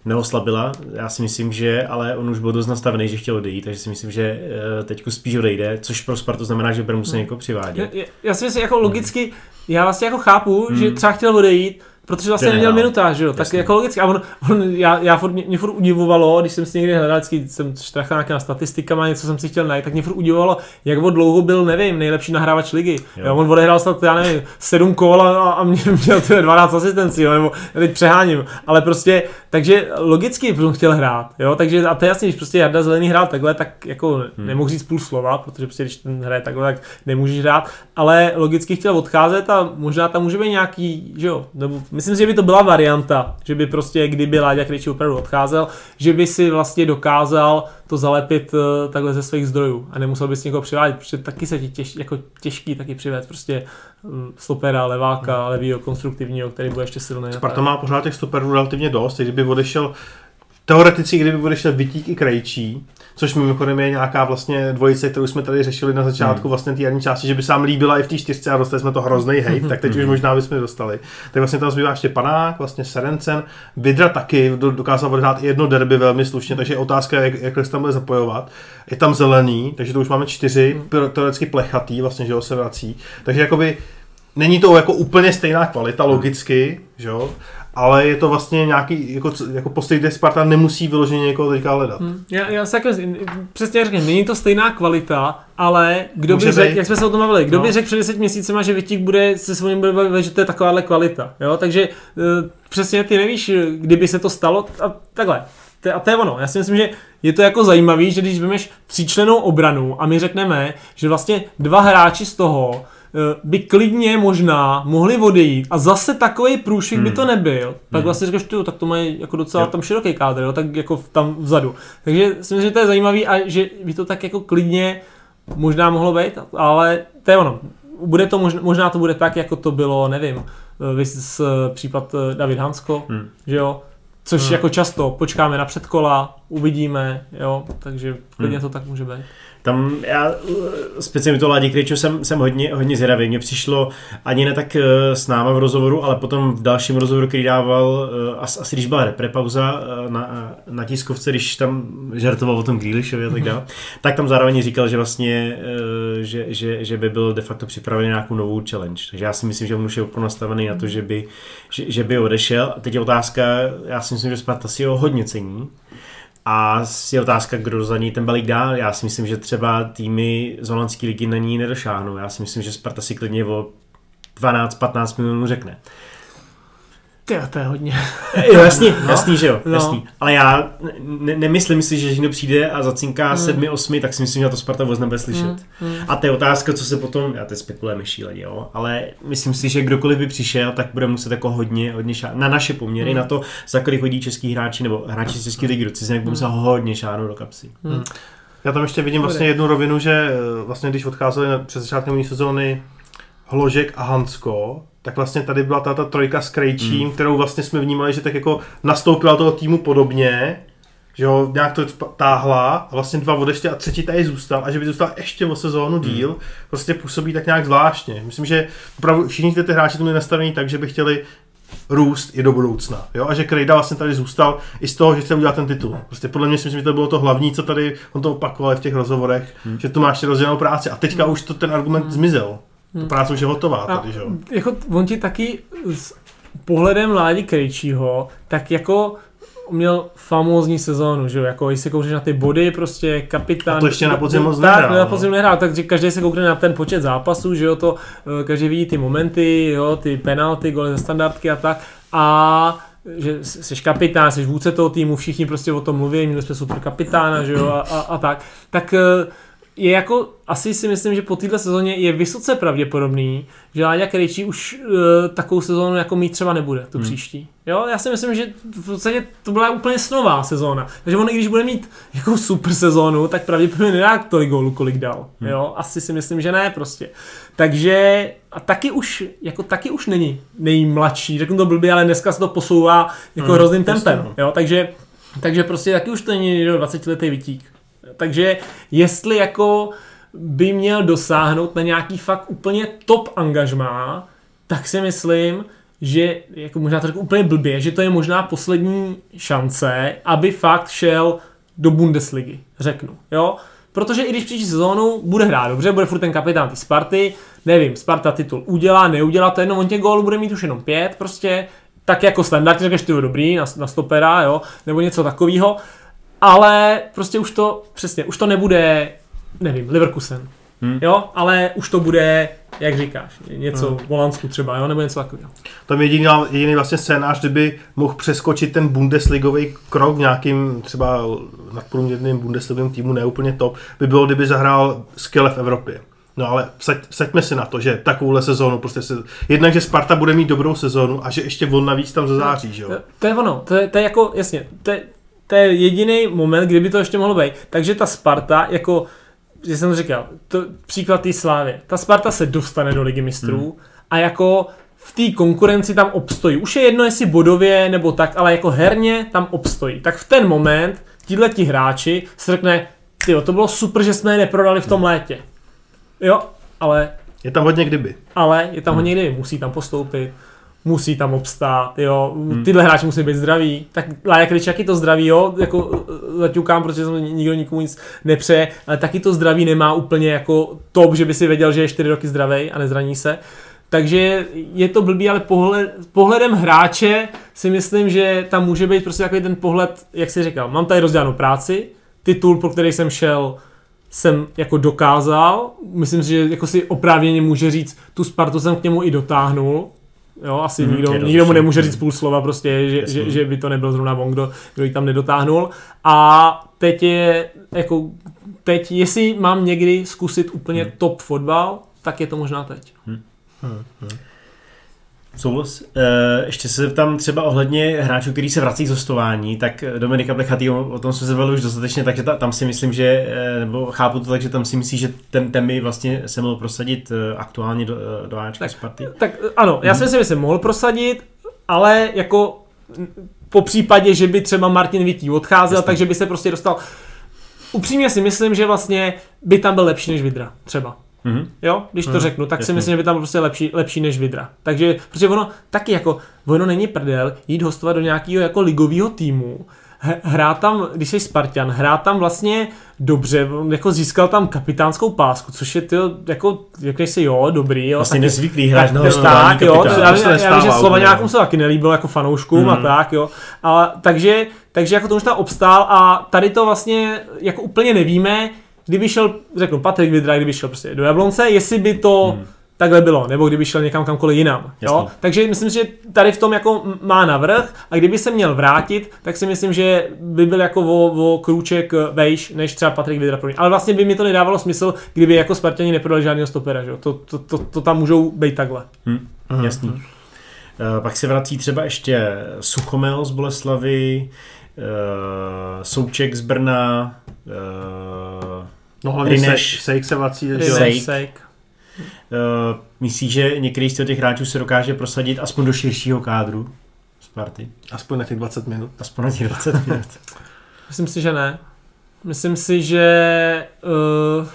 neoslabila. Já si myslím, že ale on už byl dost nastavený, že chtěl odejít, takže si myslím, že eh, teď spíš odejde, což pro Spartu znamená, že bude muset hmm. někoho přivádět. Já, já si myslím, jako logicky, já vlastně jako chápu, hmm. že třeba chtěl odejít, protože vlastně neměl minutáž, že jo, tak jako logicky. A on, on já, já furt, mě, mě furt udivovalo, když jsem si někdy hledal, vždycky jsem štrachal nějaká statistikama, něco jsem si chtěl najít, tak mě furt udivovalo, jak on dlouho byl, nevím, nejlepší nahrávač ligy. Jo. Jo, on odehrál snad, já nevím, sedm kol a, a mě, měl 12 asistencí, jo, nebo teď přeháním, ale prostě, takže logicky on chtěl hrát, jo, takže a to je jasně, když prostě Jarda Zelený hrál takhle, tak jako hmm. nemohu říct půl slova, protože prostě když ten hraje takhle, tak nemůžeš hrát, ale logicky chtěl odcházet a možná tam může být nějaký, že jo, nebo myslím si, že by to byla varianta, že by prostě, kdyby Láďa Krejčí opravdu odcházel, že by si vlastně dokázal to zalepit uh, takhle ze svých zdrojů a nemusel bys někoho přivádět, protože taky se ti těž, jako těžký taky přivést prostě um, stopera, leváka, hmm. levýho, konstruktivního, který bude ještě silný. Sparta má pořád těch stoperů relativně dost, kdyby odešel Teoreticky, kdyby odešel Vitík i Krejčí, což mimochodem je nějaká vlastně dvojice, kterou jsme tady řešili na začátku hmm. vlastně té jarní části, že by se nám líbila i v té čtyřce a dostali jsme to hrozný hate, tak teď už možná bychom dostali. Tak vlastně tam zbývá ještě Panák, vlastně Serencen, Vidra taky dokázal odhrát i jedno derby velmi slušně, takže je otázka, jak, jak se tam bude zapojovat. Je tam zelený, takže to už máme čtyři, hmm. teoreticky plechatý, vlastně, že ho se vrací. Takže jakoby není to jako úplně stejná kvalita logicky, že jo, ale je to vlastně nějaký, jako, jako postoj, kde Sparta nemusí vyloženě někoho teďka hledat. Hmm. Já, já se jako, přesně řeknu, není to stejná kvalita, ale kdo Může by řekl, jak jsme se o tom bavili, kdo no. by řekl před 10 měsícema, že Vytík bude se svým bude bavit, že to je takováhle kvalita, jo, takže uh, přesně ty nevíš, kdyby se to stalo, a takhle, a to je ono. Já si myslím, že je to jako zajímavý, že když vymeš tříčlenou obranu a my řekneme, že vlastně dva hráči z toho eh, by klidně možná mohli odejít a zase takový průšvih hmm. by to nebyl, tak hmm. vlastně říkáš, tak to mají jako docela jo. tam široký kádr, jo, tak jako tam vzadu. Takže si myslím, že to je zajímavý a že by to tak jako klidně možná mohlo být, ale to je ono. Bude to možná, možná to bude tak, jako to bylo, nevím, vys případ David Hansko, hmm. že jo, Což hmm. jako často, počkáme na předkola, uvidíme, jo, takže klidně hmm. to tak může být. Tam já speciálně to Ládě Krejčo jsem, jsem hodně, hodně zvědavý. Mně přišlo ani ne tak eh, s náma v rozhovoru, ale potom v dalším rozhovoru, který dával, eh, asi když byla reprepauza eh, na, na tiskovce, když tam žartoval o tom Grealishovi a tak dále, mm-hmm. tak tam zároveň říkal, že vlastně, že, že, že by byl de facto připravený na nějakou novou challenge. Takže já si myslím, že on už je úplně nastavený na to, že by, že, že by odešel. A teď je otázka, já si myslím, že Sparta si ho hodně cení a je otázka, kdo za ní ten balík dá. Já si myslím, že třeba týmy z holandské ligy na ní nedošáhnou. Já si myslím, že Sparta si klidně o 12-15 milionů řekne. Ty, to je hodně. jo, jasný, no. jasný, že jo, no. jasný. Ale já ne, nemyslím si, že někdo přijde a zacinká mm. sedmi, osmi, tak si myslím, že to Sparta vůbec nebude slyšet. Mm. Mm. A to je otázka, co se potom, já teď spekulujeme šíleně, jo, ale myslím si, že kdokoliv by přišel, tak bude muset jako hodně, hodně šát, na naše poměry, mm. na to, za kolik chodí český hráči nebo hráči z české ligy do cizinek, bude muset hodně šáhnout do kapsy. Mm. Já tam ještě vidím vlastně jednu rovinu, že eh, vlastně když odcházeli přes začátkem sezóny Hložek a Hansko, tak vlastně tady byla ta, ta trojka s Krejčím, mm. kterou vlastně jsme vnímali, že tak jako nastoupila toho týmu podobně, že jo, nějak to táhla a vlastně dva odešli a třetí tady zůstal a že by zůstal ještě o sezónu mm. díl, prostě působí tak nějak zvláštně. Myslím, že opravdu všichni ty, ty hráči to měli nastavení tak, že by chtěli růst i do budoucna. Jo? A že Krejda vlastně tady zůstal i z toho, že chce udělat ten titul. Prostě podle mě si myslím, že to bylo to hlavní, co tady on to opakoval v těch rozhovorech, hmm. že tu máš rozdělenou práci. A teďka hmm. už to ten argument hmm. zmizel. Hmm. práce už je hotová tady, že jo? Jako on ti taky s pohledem Ládi Krejčího, tak jako měl famózní sezónu, že jo, jako když se koukneš na ty body, prostě kapitán. A to ještě na podzim moc nehrál. Tak, na no. podzim nehrál, takže každý se koukne na ten počet zápasů, že jo, to, eh, každý vidí ty momenty, jo, ty penalty, gole ze standardky a tak. A že jsi kapitán, jsi vůdce toho týmu, všichni prostě o tom mluví, měli jsme super kapitána, že jo, a, a, a tak. Tak eh, je jako, asi si myslím, že po této sezóně je vysoce pravděpodobný, že Láďa Krejčí už uh, takovou sezónu jako mít třeba nebude, tu hmm. příští. Jo, já si myslím, že v podstatě to byla úplně snová sezóna. Takže on i když bude mít jako super sezónu, tak pravděpodobně nedá tolik gólů, kolik dal. Hmm. Jo, asi si myslím, že ne prostě. Takže a taky už, jako taky už není nejmladší, řeknu to blbě, ale dneska se to posouvá jako hmm, hrozným tempem. No. Jo, takže, takže prostě taky už to není 20 letý vytík. Takže jestli jako by měl dosáhnout na nějaký fakt úplně top angažmá, tak si myslím, že jako možná to úplně blbě, že to je možná poslední šance, aby fakt šel do Bundesligy, řeknu, jo. Protože i když příští sezónu bude hrát dobře, bude furt ten kapitán ty Sparty, nevím, Sparta titul udělá, neudělá, to jedno, on těch gólů bude mít už jenom pět, prostě, tak jako standardně řekneš, ty dobrý, na, na stopera, jo, nebo něco takového, ale prostě už to, přesně, už to nebude, nevím, Leverkusen. Hmm. Jo, ale už to bude, jak říkáš, něco hmm. v Holandsku třeba, jo, nebo něco takového. Tam jediný, jediný vlastně scénář, kdyby mohl přeskočit ten Bundesligový krok v nějakým třeba nadprůměrným Bundesligovým týmu, ne úplně top, by bylo, kdyby zahrál skvěle v Evropě. No ale vsaď, vsaďme si na to, že takovouhle sezónu prostě se, jednak, že Sparta bude mít dobrou sezónu a že ještě on navíc tam zazáří, že jo? To, to je ono, to je, to je jako, jasně, to je, to je jediný moment, kdyby to ještě mohlo být. Takže ta Sparta, jako, že jsem to říkal, to, příklad té slávy. Ta Sparta se dostane do ligy mistrů hmm. a jako v té konkurenci tam obstojí. Už je jedno, jestli bodově nebo tak, ale jako herně tam obstojí. Tak v ten moment tíhle ti hráči se řekne, ty to bylo super, že jsme je neprodali v tom létě. Jo, ale... Je tam hodně kdyby. Ale je tam hmm. hodně kdyby, musí tam postoupit musí tam obstát, jo, hmm. tyhle hráči musí být zdraví, tak Lája Kryčak je to zdraví, jo, jako e, zaťukám, protože jsem nikdo nikomu nic nepřeje, ale taky to zdraví nemá úplně jako top, že by si věděl, že je 4 roky zdravý a nezraní se. Takže je to blbý, ale pohled, pohledem hráče si myslím, že tam může být prostě takový ten pohled, jak jsi říkal, mám tady rozdělanou práci, titul, pro který jsem šel, jsem jako dokázal, myslím si, že jako si oprávněně může říct, tu Spartu jsem k němu i dotáhnul, jo, asi Mhm, nikdo, nikdo mu nemůže říct půl slova prostě, že, že, že, by to nebyl zrovna on, kdo, kdo ji tam nedotáhnul. A teď je, jako, teď, jestli mám někdy zkusit úplně Hmm. top fotbal, tak je to možná teď. Souhlas. E, ještě se tam třeba ohledně hráčů, který se vrací z hostování, tak Dominika Plechatý, o, tom jsme se bavili už dostatečně, takže ta, tam si myslím, že, e, nebo chápu to tak, že tam si myslí, že ten Temi vlastně se mohl prosadit aktuálně do, do Ačka Tak- Sparty. Tak ano, já si myslím, že se mohl prosadit, ale jako po případě, že by třeba Martin Vití odcházel, Jasně. takže by se prostě dostal. Upřímně si myslím, že vlastně by tam byl lepší než Vidra, třeba. Mhm. Jo, když to Hmm, řeknu, tak si jasně. myslím, že by tam prostě lepší, lepší než Vidra. Takže, protože ono taky jako, ono není prdel jít hostovat do nějakého jako ligového týmu, H- hrát tam, když jsi Spartan, hrát tam vlastně dobře, on jako získal tam kapitánskou pásku, což je ty jako, řekneš si jo, dobrý, jo, Vlastně taky- nezvyklý hráč tak, na tak, hostování tak, jo, kapitán. já, To se já, já, vím, že nestává Slovanákům úplně, se taky nelíbilo jako fanouškům a Mhm. tak, jo. Ale, takže, takže jako to už tam obstál a tady to vlastně jako úplně nevíme, kdyby šel, řeknu Patrik Vidra, kdyby šel prostě do Jablonce, jestli by to Mhm. takhle bylo, nebo kdyby šel někam kamkoliv jinam. Jo? Takže myslím, že tady v tom jako má navrh a kdyby se měl vrátit, tak si myslím, že by byl jako o, o krůček vejš, než třeba Patrik Vidra pro mě. Ale vlastně by mi to nedávalo smysl, kdyby jako Spartani neprodali žádného stopera. Že? jo? To, to, to, to, tam můžou být takhle. Hm, jasný. E, pak se vrací třeba ještě Suchomel z Boleslavy, e, Souček z Brna, e, No hlavně Rineš. Sejk, se. Rivers, Sejk. Sejk. Uh, myslíš, že některý z těch hráčů se dokáže prosadit aspoň do širšího kádru Sparty? Aspoň na těch 20 minut. Aspoň na těch 20 minut. Myslím si, že ne. Myslím si, že uh,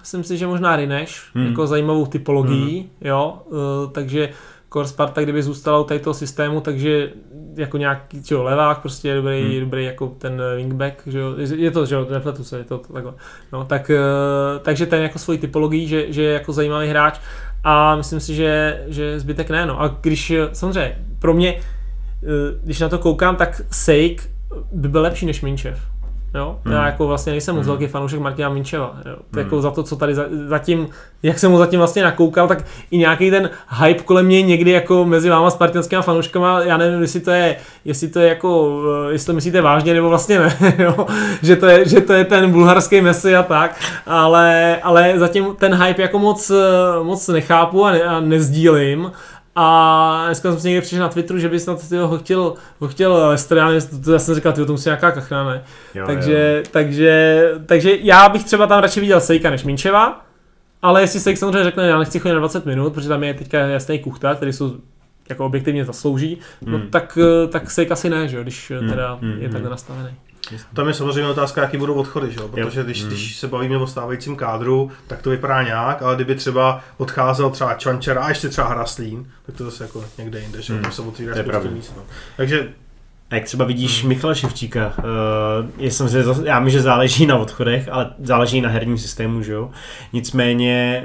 myslím si, že možná Rineš, Hmm. hmm. jako zajímavou typologií, hmm. jo, uh, takže Kor Sparta, kdyby zůstala u tady toho systému, takže jako nějaký čo, levák, prostě je dobrý, Hmm. dobrý jako ten wingback, že jo, je to, že jo, nepletu se, je to takhle, no, tak, uh, takže ten jako svoji typologií, že, že je jako zajímavý hráč a myslím si, že, že zbytek ne, no, a když, eh, samozřejmě, pro mě, eh, když na to koukám, tak Sejk by byl lepší než Minčev. Jo? Hmm. Já jako vlastně nejsem moc Hmm. velký fanoušek Martina Minčeva. Jo? Hmm. Jako za to, co tady za- zatím, jak jsem mu zatím vlastně nakoukal, tak i nějaký ten hype kolem mě někdy jako mezi váma spartanskými fanouškama, já nevím, jestli to je, jestli to je jako, eh, jestli to myslíte vážně, nebo vlastně ne, jo? že, to je, že to je ten bulharský Messi a tak, ale, ale zatím ten hype jako moc, eh, moc nechápu a, ne, a nezdílím. A dneska jsem si někde přišel na Twitteru, že by snad tyjo, ho chtěl, ho chtěl Lester, já, nevím, to, to já jsem říkal, tyjo, to musí nějaká kachna, ne? Jo, takže, takže, takže já bych třeba tam radši viděl Sejka než Minčeva, ale jestli Sejk samozřejmě řekne, já nechci chodit na 20 minut, protože tam je teďka jasný kuchta, který jsou jako objektivně zaslouží, no Hmm. tak, tak Sejk asi ne, že jo, když Hmm, teda hmm, je hmm. takhle nastavený. Tam je samozřejmě otázka, jaký budou odchody, že? jo? protože když, Mm. když se bavíme o stávajícím kádru, tak to vypadá nějak, ale kdyby třeba odcházel třeba Čvančer a ještě třeba Hraslín, tak to zase jako někde jinde, že? Mm. tam se otvírá spoustu míst. No. Takže A jak třeba vidíš hmm. Michala Ševčíka, uh, já, jsem zas- já mi, že záleží na odchodech, ale záleží na herním systému, že jo. Nicméně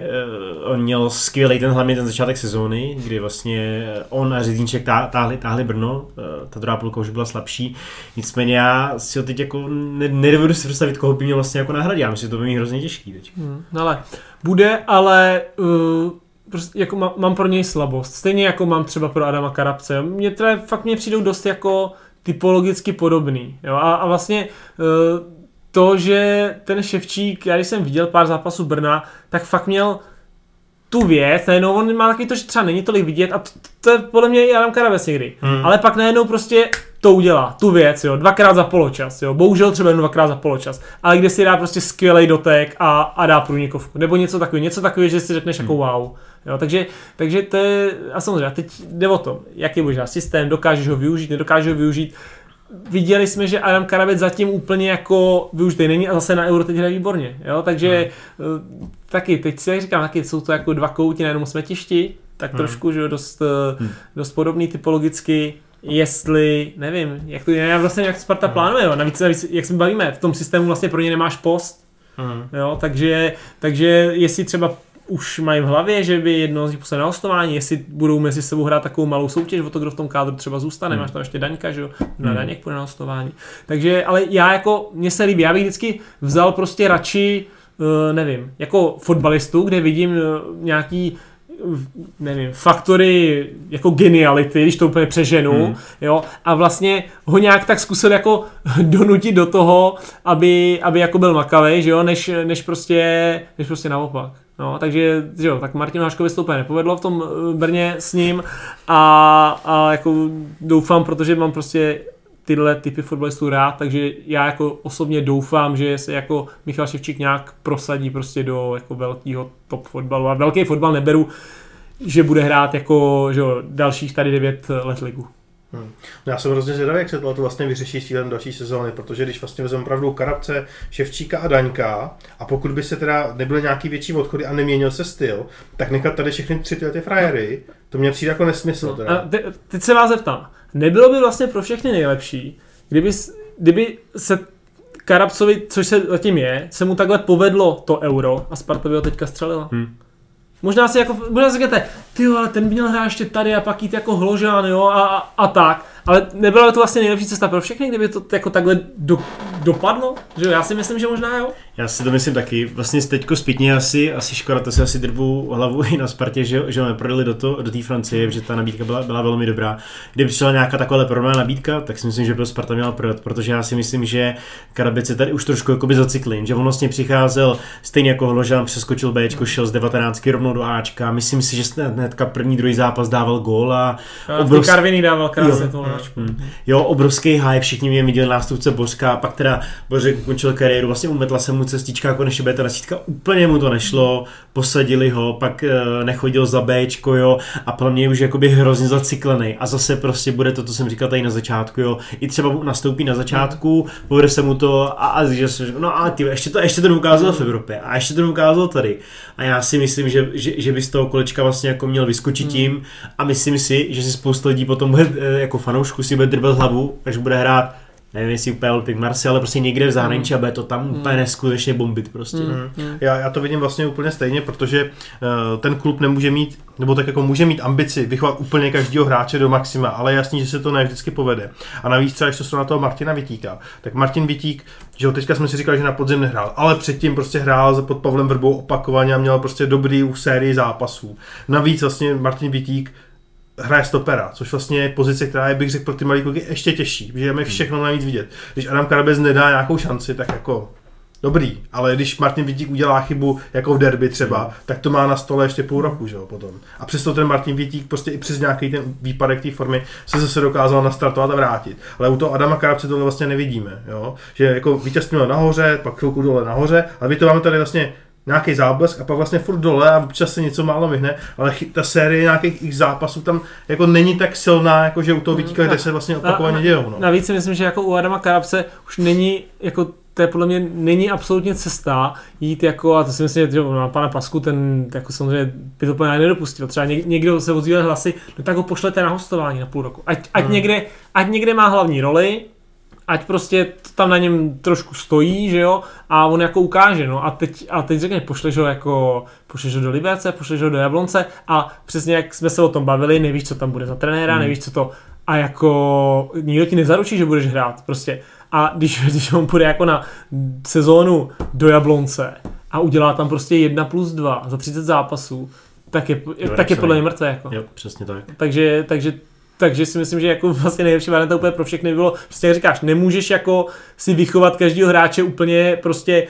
uh, on měl skvělý ten hlavně ten začátek sezóny, kdy vlastně on a Řezínček tá, táhli, táhli Brno, uh, ta druhá půlka už byla slabší. Nicméně já si ho teď jako ne, nedovedu si představit, koho by měl vlastně jako nahradit. Já myslím, že to by mi hrozně těžký teď. Hmm, no ale bude, ale uh, prostě jako má, mám pro něj slabost. Stejně jako mám třeba pro Adama Karabce. Mně teda fakt mě přijdou dost jako typologicky podobný. Jo? A, a vlastně uh, to, že ten Ševčík, já když jsem viděl pár zápasů Brna, tak fakt měl tu věc, najednou on má taky to, že třeba není tolik vidět a to, to je podle mě i Adam Karabes někdy. Hmm. Ale pak najednou prostě to udělá, tu věc, jo, dvakrát za poločas, jo, bohužel třeba jen dvakrát za poločas, ale kde si dá prostě skvělý dotek a, a dá průnikovku, nebo něco takového, něco takového, že si řekneš jako wow, jo, takže, takže to je, a samozřejmě, teď jde o to, jaký dát systém, dokážeš ho využít, nedokážeš ho využít, viděli jsme, že Adam Karabec zatím úplně jako využitý není a zase na Euro teď hraje výborně, jo, takže hmm. taky, teď si jak říkám, taky jsou to jako dva kouti na jednom smetišti, tak Hmm. trošku, že jo, dost, Hmm. hmm. dost podobný typologicky, jestli, nevím, jak to je, vlastně jak Sparta Hmm. plánuje, jo. Navíc, navíc, jak se bavíme, v tom systému vlastně pro ně nemáš post, hmm. jo, takže, takže jestli třeba už mají v hlavě, že by jedno z nich poslali na hostování, jestli budou mezi sebou hrát takovou malou soutěž o to, kdo v tom kádru třeba zůstane, Hmm. máš tam ještě Daňka, že jo, na Hmm. Daněk půjde na hostování. Takže, ale já jako, mně se líbí, já bych vždycky vzal prostě radši, uh, nevím, jako fotbalistu, kde vidím uh, nějaký nevím, faktory jako geniality, když to úplně přeženu, hmm. jo, a vlastně ho nějak tak zkusil jako donutit do toho, aby, aby jako byl makavej, že jo, než, než prostě, než prostě naopak. No, takže že jo, tak Martinu Haškovi to úplně nepovedlo v tom eh, Brně s ním a, a jako doufám, protože mám prostě tyhle typy fotbalistů rád, takže já jako osobně doufám, že se jako Michal Ševčík nějak prosadí prostě do jako velkého top fotbalu a velký fotbal neberu, že bude hrát jako že jo, dalších tady 9 let ligu. Hmm. No já jsem hrozně zvědavý, jak se to vlastně vyřeší s další sezóny, protože když vlastně vezmeme opravdu Karabce, Ševčíka a Daňka, a pokud by se teda nebyly nějaký větší odchody a neměnil se styl, tak nechat tady všechny tři ty frajery, to mě přijde jako nesmysl. Teda. A te, teď se vás zeptám, nebylo by vlastně pro všechny nejlepší, kdyby, kdyby se Karabcovi, což se zatím je, se mu takhle povedlo to euro a Sparta by ho teďka střelila. Hmm. Možná si jako, možná si říkáte, ty ale ten by měl hrát ještě tady a pak jít jako hložán, jo, a, a, a tak. Ale nebyla by to vlastně nejlepší cesta pro všechny, kdyby to jako takhle do, dopadlo? Že já si myslím, že možná jo. Já si to myslím taky. Vlastně teďko zpětně asi, asi škoda, to si asi drbu hlavu i na Spartě, že, že jsme prodali do, to, do té Francie, že ta nabídka byla, byla velmi dobrá. Kdyby přišla nějaká taková podobná nabídka, tak si myslím, že byl Sparta měla prodat, protože já si myslím, že Karabec je tady už trošku jakoby zacyklin, že on vlastně přicházel stejně jako Hložan, přeskočil B, šel z 19 rovnou do Ačka. Myslím si, že hnedka první, druhý zápas dával gól a, a obrovský... Karviny dával krásně to hmm. Jo, obrovský hype, všichni mě viděli nástupce Bořka, pak teda Bořek ukončil kariéru, vlastně umetla se mu cestička, konečně bude ta desítka, úplně mu to nešlo, posadili ho, pak uh, nechodil za Bčko, jo, a pro mě je už jakoby hrozně zacyklený a zase prostě bude to, co jsem říkal tady na začátku, jo, i třeba nastoupí na začátku, povede se mu to a, a že no a ty, ještě to, ještě to neukázal v Evropě a ještě to neukázal tady a já si myslím, že, že, že by z toho kolečka vlastně jako měl vyskočit hmm. tím a myslím si, že si spousta lidí potom bude, eh, jako fanoušku si bude drbet hlavu, až bude hrát nevím jestli úplně Olympic Marseille, ale prostě někde v zahraničí mm. a bude to tam mm. úplně neskutečně bombit prostě. Mm. Mm. Já, já to vidím vlastně úplně stejně, protože uh, ten klub nemůže mít, nebo tak jako může mít ambici vychovat úplně každého hráče do maxima, ale jasný, že se to ne vždycky povede. A navíc třeba, když to na toho Martina Vitíka, tak Martin Vitík, že jo, teďka jsme si říkali, že na podzim nehrál, ale předtím prostě hrál pod Pavlem Vrbou opakovaně a měl prostě dobrý sérii zápasů. Navíc vlastně Martin Vitík hraje stopera, což vlastně je pozice, která je, bych řekl, pro ty malé kluky ještě těžší, protože je všechno navíc vidět. Když Adam Karabez nedá nějakou šanci, tak jako dobrý, ale když Martin Vítík udělá chybu jako v derby třeba, mm. tak to má na stole ještě půl roku, že jo, potom. A přesto ten Martin Vítík prostě i přes nějaký ten výpadek té formy se zase dokázal nastartovat a vrátit. Ale u toho Adama Karabce tohle vlastně nevidíme, jo. Že jako vítěz měl nahoře, pak chvilku dole nahoře, ale my to máme tady vlastně nějaký záblesk a pak vlastně furt dole a občas se něco málo vyhne, ale ta série nějakých ich zápasů tam jako není tak silná, jako že u toho vytíka, kde se vlastně opakovaně dějou. No. Navíc si myslím, že jako u Adama Karabce už není jako to je podle mě není absolutně cesta jít jako, a to si myslím, že na pana Pasku ten jako samozřejmě by to úplně nedopustil. Třeba někdo se ozývá hlasy, no tak ho pošlete na hostování na půl roku. Ať, ať, hmm. někde, ať někde má hlavní roli, ať prostě tam na něm trošku stojí, že jo, a on jako ukáže, no a teď, a teď řekne, pošleš ho jako, pošleš ho do Liberce, pošleš ho do Jablonce a přesně jak jsme se o tom bavili, nevíš, co tam bude za trenéra, hmm. nevíš, co to, a jako nikdo ti nezaručí, že budeš hrát, prostě. A když, když on půjde jako na sezónu do Jablonce a udělá tam prostě 1 plus 2 za 30 zápasů, tak je, tak je podle mě mrtvé. Jako. Jo, přesně tak. Takže, takže takže si myslím, že jako vlastně nejlepší varianta úplně pro všechny bylo, prostě jak říkáš, nemůžeš jako si vychovat každého hráče úplně prostě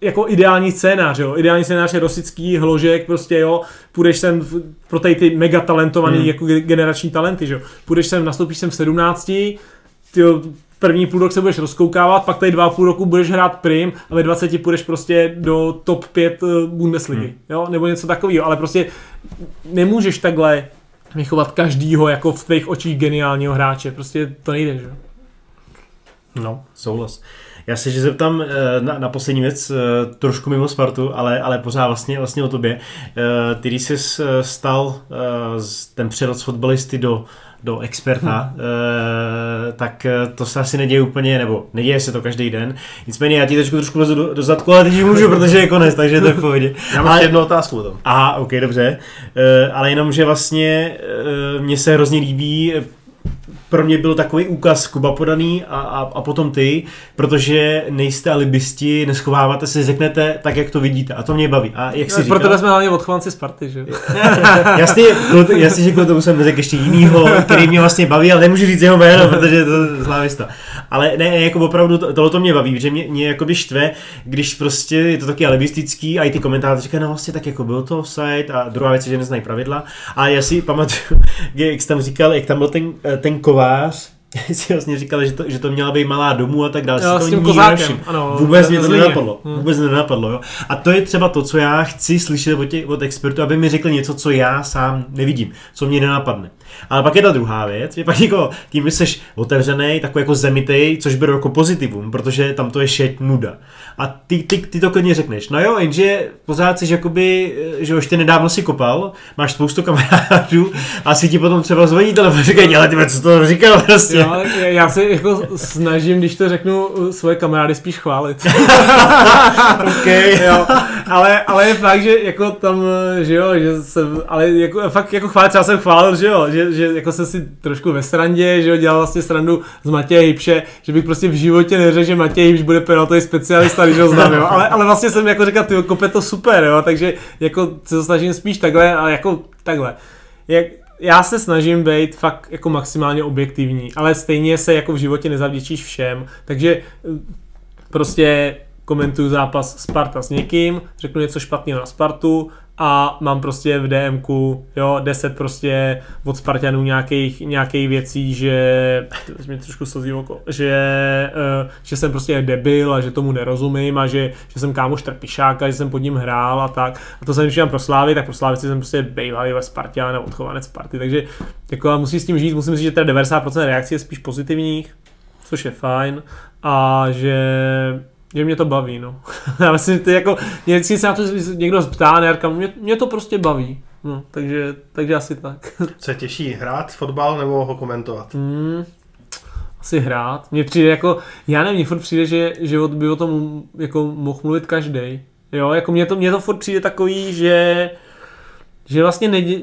jako ideální scénář, jo. Ideální scénář je Rosický, Hložek, prostě jo, půjdeš sem pro tady ty mega talentovaný hmm. jako generační talenty, jo. Půjdeš sem, nastoupíš sem v 17, ty první půl rok se budeš rozkoukávat, pak tady dva půl roku budeš hrát prim a ve 20 půjdeš prostě do top 5 eh, Bundesligy, hmm. jo, nebo něco takového, ale prostě nemůžeš takhle vychovat každýho jako v tvých očích geniálního hráče. Prostě to nejde, že? No, souhlas. Já se že zeptám eh, na, na poslední věc, eh, trošku mimo Spartu, ale, ale pořád vlastně, vlastně o tobě. Eh, ty, když jsi stal ten přerod z fotbalisty do do experta, hmm. e, tak to se asi neděje úplně, nebo neděje se to každý den. Nicméně já ti teď trošku lezu do, do zadku, ale teď můžu, protože je konec, takže to je v pohodě. Já mám ale, jednu otázku potom. Aha, ok, dobře. E, ale jenom, že vlastně e, mně se hrozně líbí pro mě byl takový úkaz Kuba podaný a, a, a potom ty, protože nejste alibisti, neschováváte se, řeknete tak, jak to vidíte a to mě baví. A jak si Pro říkal, tebe jsme hlavně odchovanci Sparty, že jo? jasně, kvůli- jasně, že kvůli tomu jsem řekl ještě jinýho, který mě vlastně baví, ale nemůžu říct jeho jméno, protože je to slávista. Ale ne, jako opravdu to- tohle to mě baví, že mě, mě jakoby štve, když prostě je to taky alibistický a i ty komentátoři říkají, no vlastně tak jako byl to offside a druhá věc je, že neznají pravidla. A já si pamatuju, jak jsi tam říkal, jak tam byl ten, ten kovář, si vlastně říkal, že to, že to měla být malá domů a tak dále. Si s to tím kozákem, ano, Vůbec mě to nenapadlo. Hmm. Vůbec nenapadlo, jo. A to je třeba to, co já chci slyšet od, těch, od expertů, aby mi řekli něco, co já sám nevidím, co mě nenapadne. Ale pak je ta druhá věc, že pak jako tím, že jsi otevřený, takový jako zemitej, což beru jako pozitivum, protože tam to je šet nuda. A ty, ty, ty to klidně řekneš. No jo, jenže pořád jsi jakoby, že už ty nedávno si kopal, máš spoustu kamarádů a si ti potom třeba zvoní telefon a říkají, ale ty co to říkal prostě. Jo, já- já se jako snažím, když to řeknu, svoje kamarády spíš chválit. okay. jo, ale, ale je fakt, že jako tam, že jo, že jsem, ale jako, fakt jako chválit, třeba jsem chválil, že jo, že, že jako jsem si trošku ve srandě, že jo, dělal vlastně srandu z Matěje Hybše, že bych prostě v životě neřekl, že Matěj Hybš bude penaltový specialista, když ho znám, jo, ale, ale vlastně jsem jako říkal, ty kope to super, jo, takže jako se snažím spíš takhle, ale jako takhle. Jak, já se snažím být fakt jako maximálně objektivní, ale stejně se jako v životě nezavděčíš všem, takže eh, prostě komentuju zápas Sparta s někým, řeknu něco špatného na Spartu a mám prostě v DMku, jo, 10 prostě od Spartanů nějakých, nějakých věcí, že, to mi trošku slzí oko, že, uh, že jsem prostě debil a že tomu nerozumím a že, že jsem kámoš trpišáka, že jsem pod ním hrál a tak. A to jsem když pro Slávy, tak pro Slávy jsem prostě bývalý ve Spartě nebo odchovanec Sparty, takže jako a musí s tím žít, musím říct, že teda 90% reakcí je spíš pozitivních, což je fajn a že že mě to baví, no. Já myslím, že jako, mě vždycky se na to někdo ptá, ne, říkám, mě, mě to prostě baví. No, takže, takže asi tak. Co je těžší, hrát fotbal nebo ho komentovat? Hmm, asi hrát. Mně přijde jako, já nevím, mně furt přijde, že, že od- by o tom jako mohl mluvit každý. Jo, jako mně to, mně to furt přijde takový, že že vlastně nedě,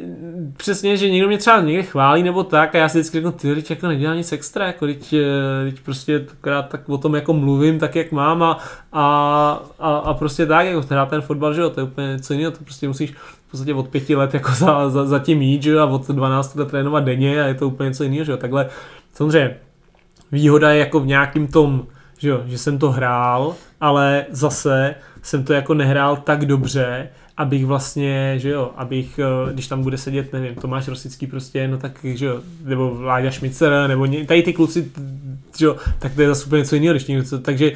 přesně, že někdo mě třeba někde chválí nebo tak a já si vždycky řeknu, ty teď jako nedělá nic extra, jako teď, eh, teď prostě akorát tak o tom jako mluvím tak, jak mám a, a, a, a prostě tak, jako hrát ten fotbal, že jo, to je úplně něco jiného, to prostě musíš v podstatě od pěti let jako za, za, za tím jít, že jo, a od 12 let trénovat denně a je to úplně něco jiného, že jo, takhle samozřejmě výhoda je jako v nějakým tom, že jo, že jsem to hrál, ale zase jsem to jako nehrál tak dobře, abych vlastně, že jo, abych, eh, když tam bude sedět, nevím, Tomáš Rosický prostě, no tak, že jo, nebo Láďa Šmicer, nebo ně, tady ty kluci, že jo, tak to je zase úplně něco jiného, když někdo, takže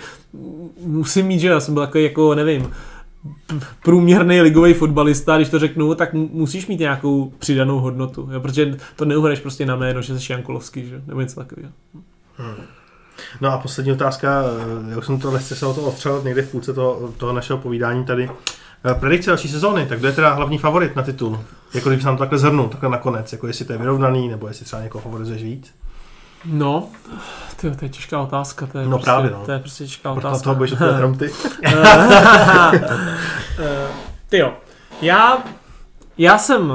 musím mít, že jo, já jsem byl takový jako, nevím, průměrný ligový fotbalista, když to řeknu, tak mu- musíš mít nějakou přidanou hodnotu, jo, protože to neuhraješ prostě na jméno, že jsi Jankolovský, že? nebo něco takového. No a poslední otázka, eh, já už jsem to lehce se o to otřel někde v půlce toho, toho našeho povídání tady. Eh, Predikce další sezóny, tak kdo je teda hlavní favorit na titul? Jako když se nám to takhle zhrnu, takhle nakonec, jako jestli to je vyrovnaný, nebo jestli třeba někoho favorizuješ víc? No, tyjo, to je těžká otázka, to je, No prostě, právě, no. to je prostě těžká Proto otázka. toho budeš odpovědět jenom ty. Ty jo, já, já jsem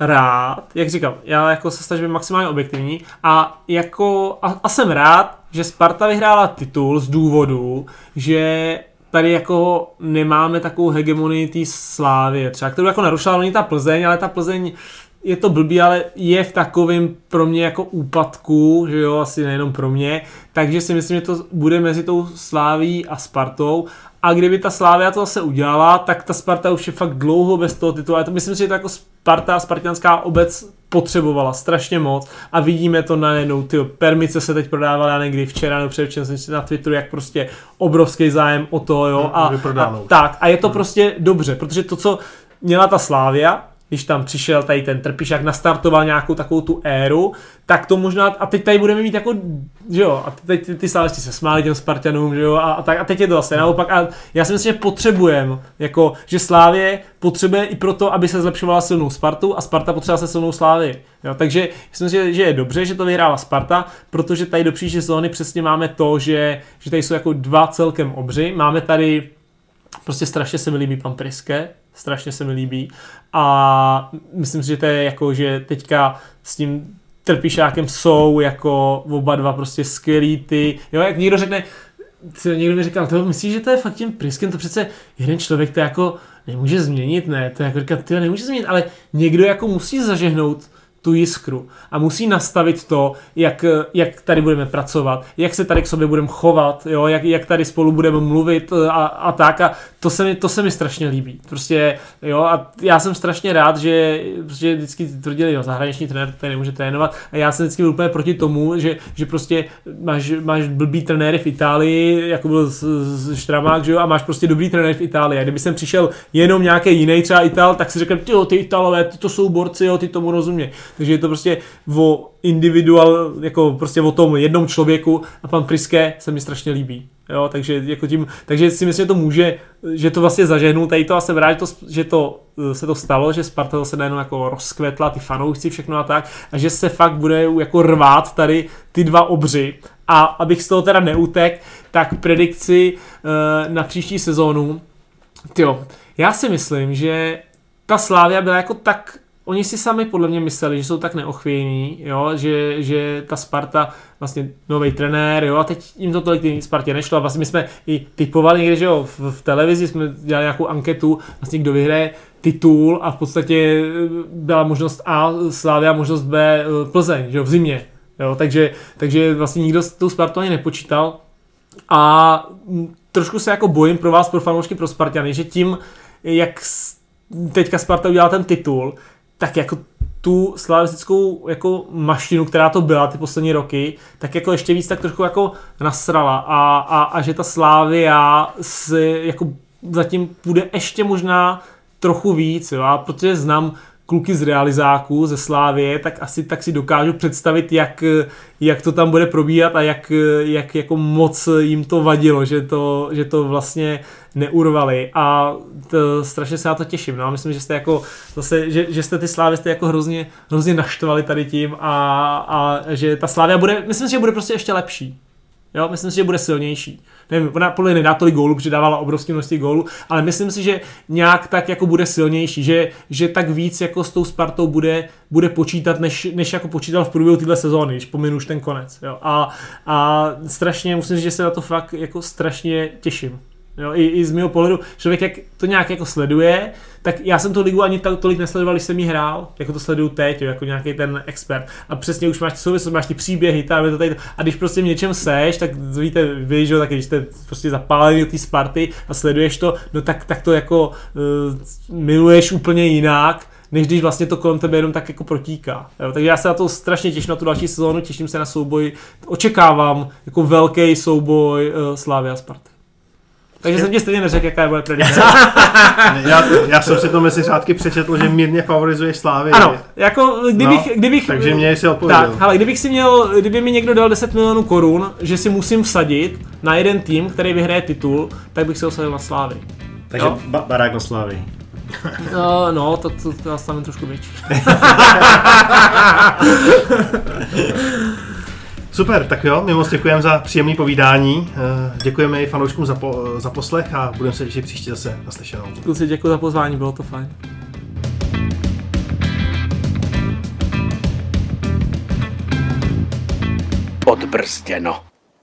rád, jak říkám, já jako se snažím maximálně objektivní a jako, a, a jsem rád, že Sparta vyhrála titul z důvodu, že tady jako nemáme takovou hegemonii té slávy, třeba kterou jako narušila oni ta Plzeň, ale ta Plzeň je to blbý, ale je v takovém pro mě jako úpadku, že jo, asi nejenom pro mě, takže si myslím, že to bude mezi tou Sláví a Spartou a kdyby ta Slávia to zase udělala, tak ta Sparta už je fakt dlouho bez toho titulu. To myslím si, že to jako Sparta spartianská obec potřebovala strašně moc. A vidíme to najednou, ty permice se teď prodávaly, já někdy včera nebo předevčera jsem si na Twitteru, jak prostě obrovský zájem o to, jo, a, a tak, a je to prostě dobře, protože to, co měla ta Slávia, když tam přišel tady ten Trpišák, nastartoval nějakou takovou tu éru, tak to možná, a teď tady budeme mít jako, že jo, a teď ty, ty se smáli těm Spartanům, že jo, a, a, tak, a teď je to zase naopak, a já si myslím, že potřebujeme, jako, že Slávě potřebuje i proto, aby se zlepšovala silnou Spartu a Sparta potřebovala se silnou Slávy. Jo, takže myslím, že, že je dobře, že to vyhrála Sparta, protože tady do příští sezóny přesně máme to, že, že tady jsou jako dva celkem obři, máme tady Prostě strašně se mi líbí pan Priske, strašně se mi líbí. A myslím si, že to je jako, že teďka s tím Trpišákem jsou jako oba dva prostě skvělý ty, jo, jak někdo řekne, někdo mi říkal, to myslíš, že to je fakt tím Priskem, to přece jeden člověk to jako nemůže změnit, ne, to jako říkat, ty nemůže změnit, ale někdo jako musí zažehnout tu jiskru a musí nastavit to, jak, jak tady budeme pracovat, jak se tady k sobě budeme chovat, jo, jak, jak tady spolu budeme mluvit a, a tak a to se, mi, to se mi strašně líbí. Prostě, jo, a já jsem strašně rád, že prostě vždycky tvrdili, jo, zahraniční trenér tady nemůže trénovat a já jsem vždycky byl úplně proti tomu, že, že prostě máš, máš blbý trenéry v Itálii, jako byl Štramák, že jo, a máš prostě dobrý trenér v Itálii. A kdyby jsem přišel jenom nějaký jiný třeba Ital, tak si řekl, ty, ty Italové, ty to jsou borci, jo, ty tomu rozumí. Takže je to prostě o individual, jako prostě o tom jednom člověku a pan Priske se mi strašně líbí. Jo, takže, jako tím, takže si myslím, že to může, že to vlastně zažehnu tady to a jsem rád, že to, že to se to stalo, že Sparta se najednou jako rozkvetla, ty fanoušci, všechno a tak, a že se fakt bude jako rvát tady ty dva obři. A abych z toho teda neutek, tak predikci uh, na příští sezónu, jo, já si myslím, že ta Slávia byla jako tak oni si sami podle mě mysleli, že jsou tak neochvějní, jo, že, že ta Sparta, vlastně nový trenér, jo, a teď jim to tolik Spartě nešlo. A vlastně my jsme i typovali někde, že jo, v, v televizi jsme dělali nějakou anketu, vlastně kdo vyhraje titul a v podstatě byla možnost A Slávia, možnost B eh, Plzeň, že jo, v zimě. Jo, takže, takže vlastně nikdo s tou Spartou ani nepočítal a trošku se jako bojím pro vás, pro fanoušky, pro Spartany, že tím, jak teďka Sparta udělala ten titul, tak jako tu slavistickou jako mašinu, která to byla ty poslední roky, tak jako ještě víc tak trochu jako nasrala. A, a, a že ta Slávia si jako zatím bude ještě možná trochu víc, jo, a protože znám kluky z realizáků, ze Slávie, tak asi tak si dokážu představit, jak, jak to tam bude probíhat a jak, jak jako moc jim to vadilo, že to, že to vlastně neurvali a to, strašně se na to těším. No a myslím, že jste jako zase, že, že jste ty Slávy jste jako hrozně, hrozně naštvali tady tím a, a že ta Slávia bude, myslím že bude prostě ještě lepší. Jo, myslím že bude silnější. Nevím, ona podle nedá tolik gólů, protože dávala obrovské množství gólů, ale myslím si, že nějak tak jako bude silnější, že, že tak víc jako s tou Spartou bude, bude počítat, než, než jako počítal v průběhu téhle sezóny, když pominu už ten konec. Jo. A, a strašně, musím říct, že se na to fakt jako strašně těším. Jo, i, I z mého pohledu, člověk jak to nějak jako sleduje, tak já jsem tu ligu ani to, tolik nesledoval, když jsem ji hrál, jako to sleduju teď, jo, jako nějaký ten expert. A přesně už máš ty souvislosti, máš ty příběhy, tam, to tady, a když prostě v něčem seš, tak víte, vy, že tak když jste prostě zapálený do té Sparty a sleduješ to, no tak, tak to jako uh, miluješ úplně jinak, než když vlastně to kolem tebe jenom tak jako protíká. Jo? Takže já se na to strašně těším na tu další sezónu, těším se na souboj, očekávám jako velký souboj uh, Slávy a Sparty. Takže jsem ti stejně neřekl, jaká je moje predikce. já, já, jsem si to mezi řádky přečetl, že mírně favorizuje Slávy. Ano, jako kdybych... No, kdybych takže mě si odpověděl. Tak, ale kdybych si měl, kdyby mi někdo dal 10 milionů korun, že si musím vsadit na jeden tým, který vyhraje titul, tak bych se osadil na Slávy. Takže ba- barák na Slávy. No, no, to, to, to já stavím trošku větší. Super, tak jo, my moc děkujeme za příjemné povídání. Eh, děkujeme i fanouškům za, po, za poslech a budeme se těšit příště zase naslyšenou. Kluci, děkuji za pozvání, bylo to fajn. Odbrzděno.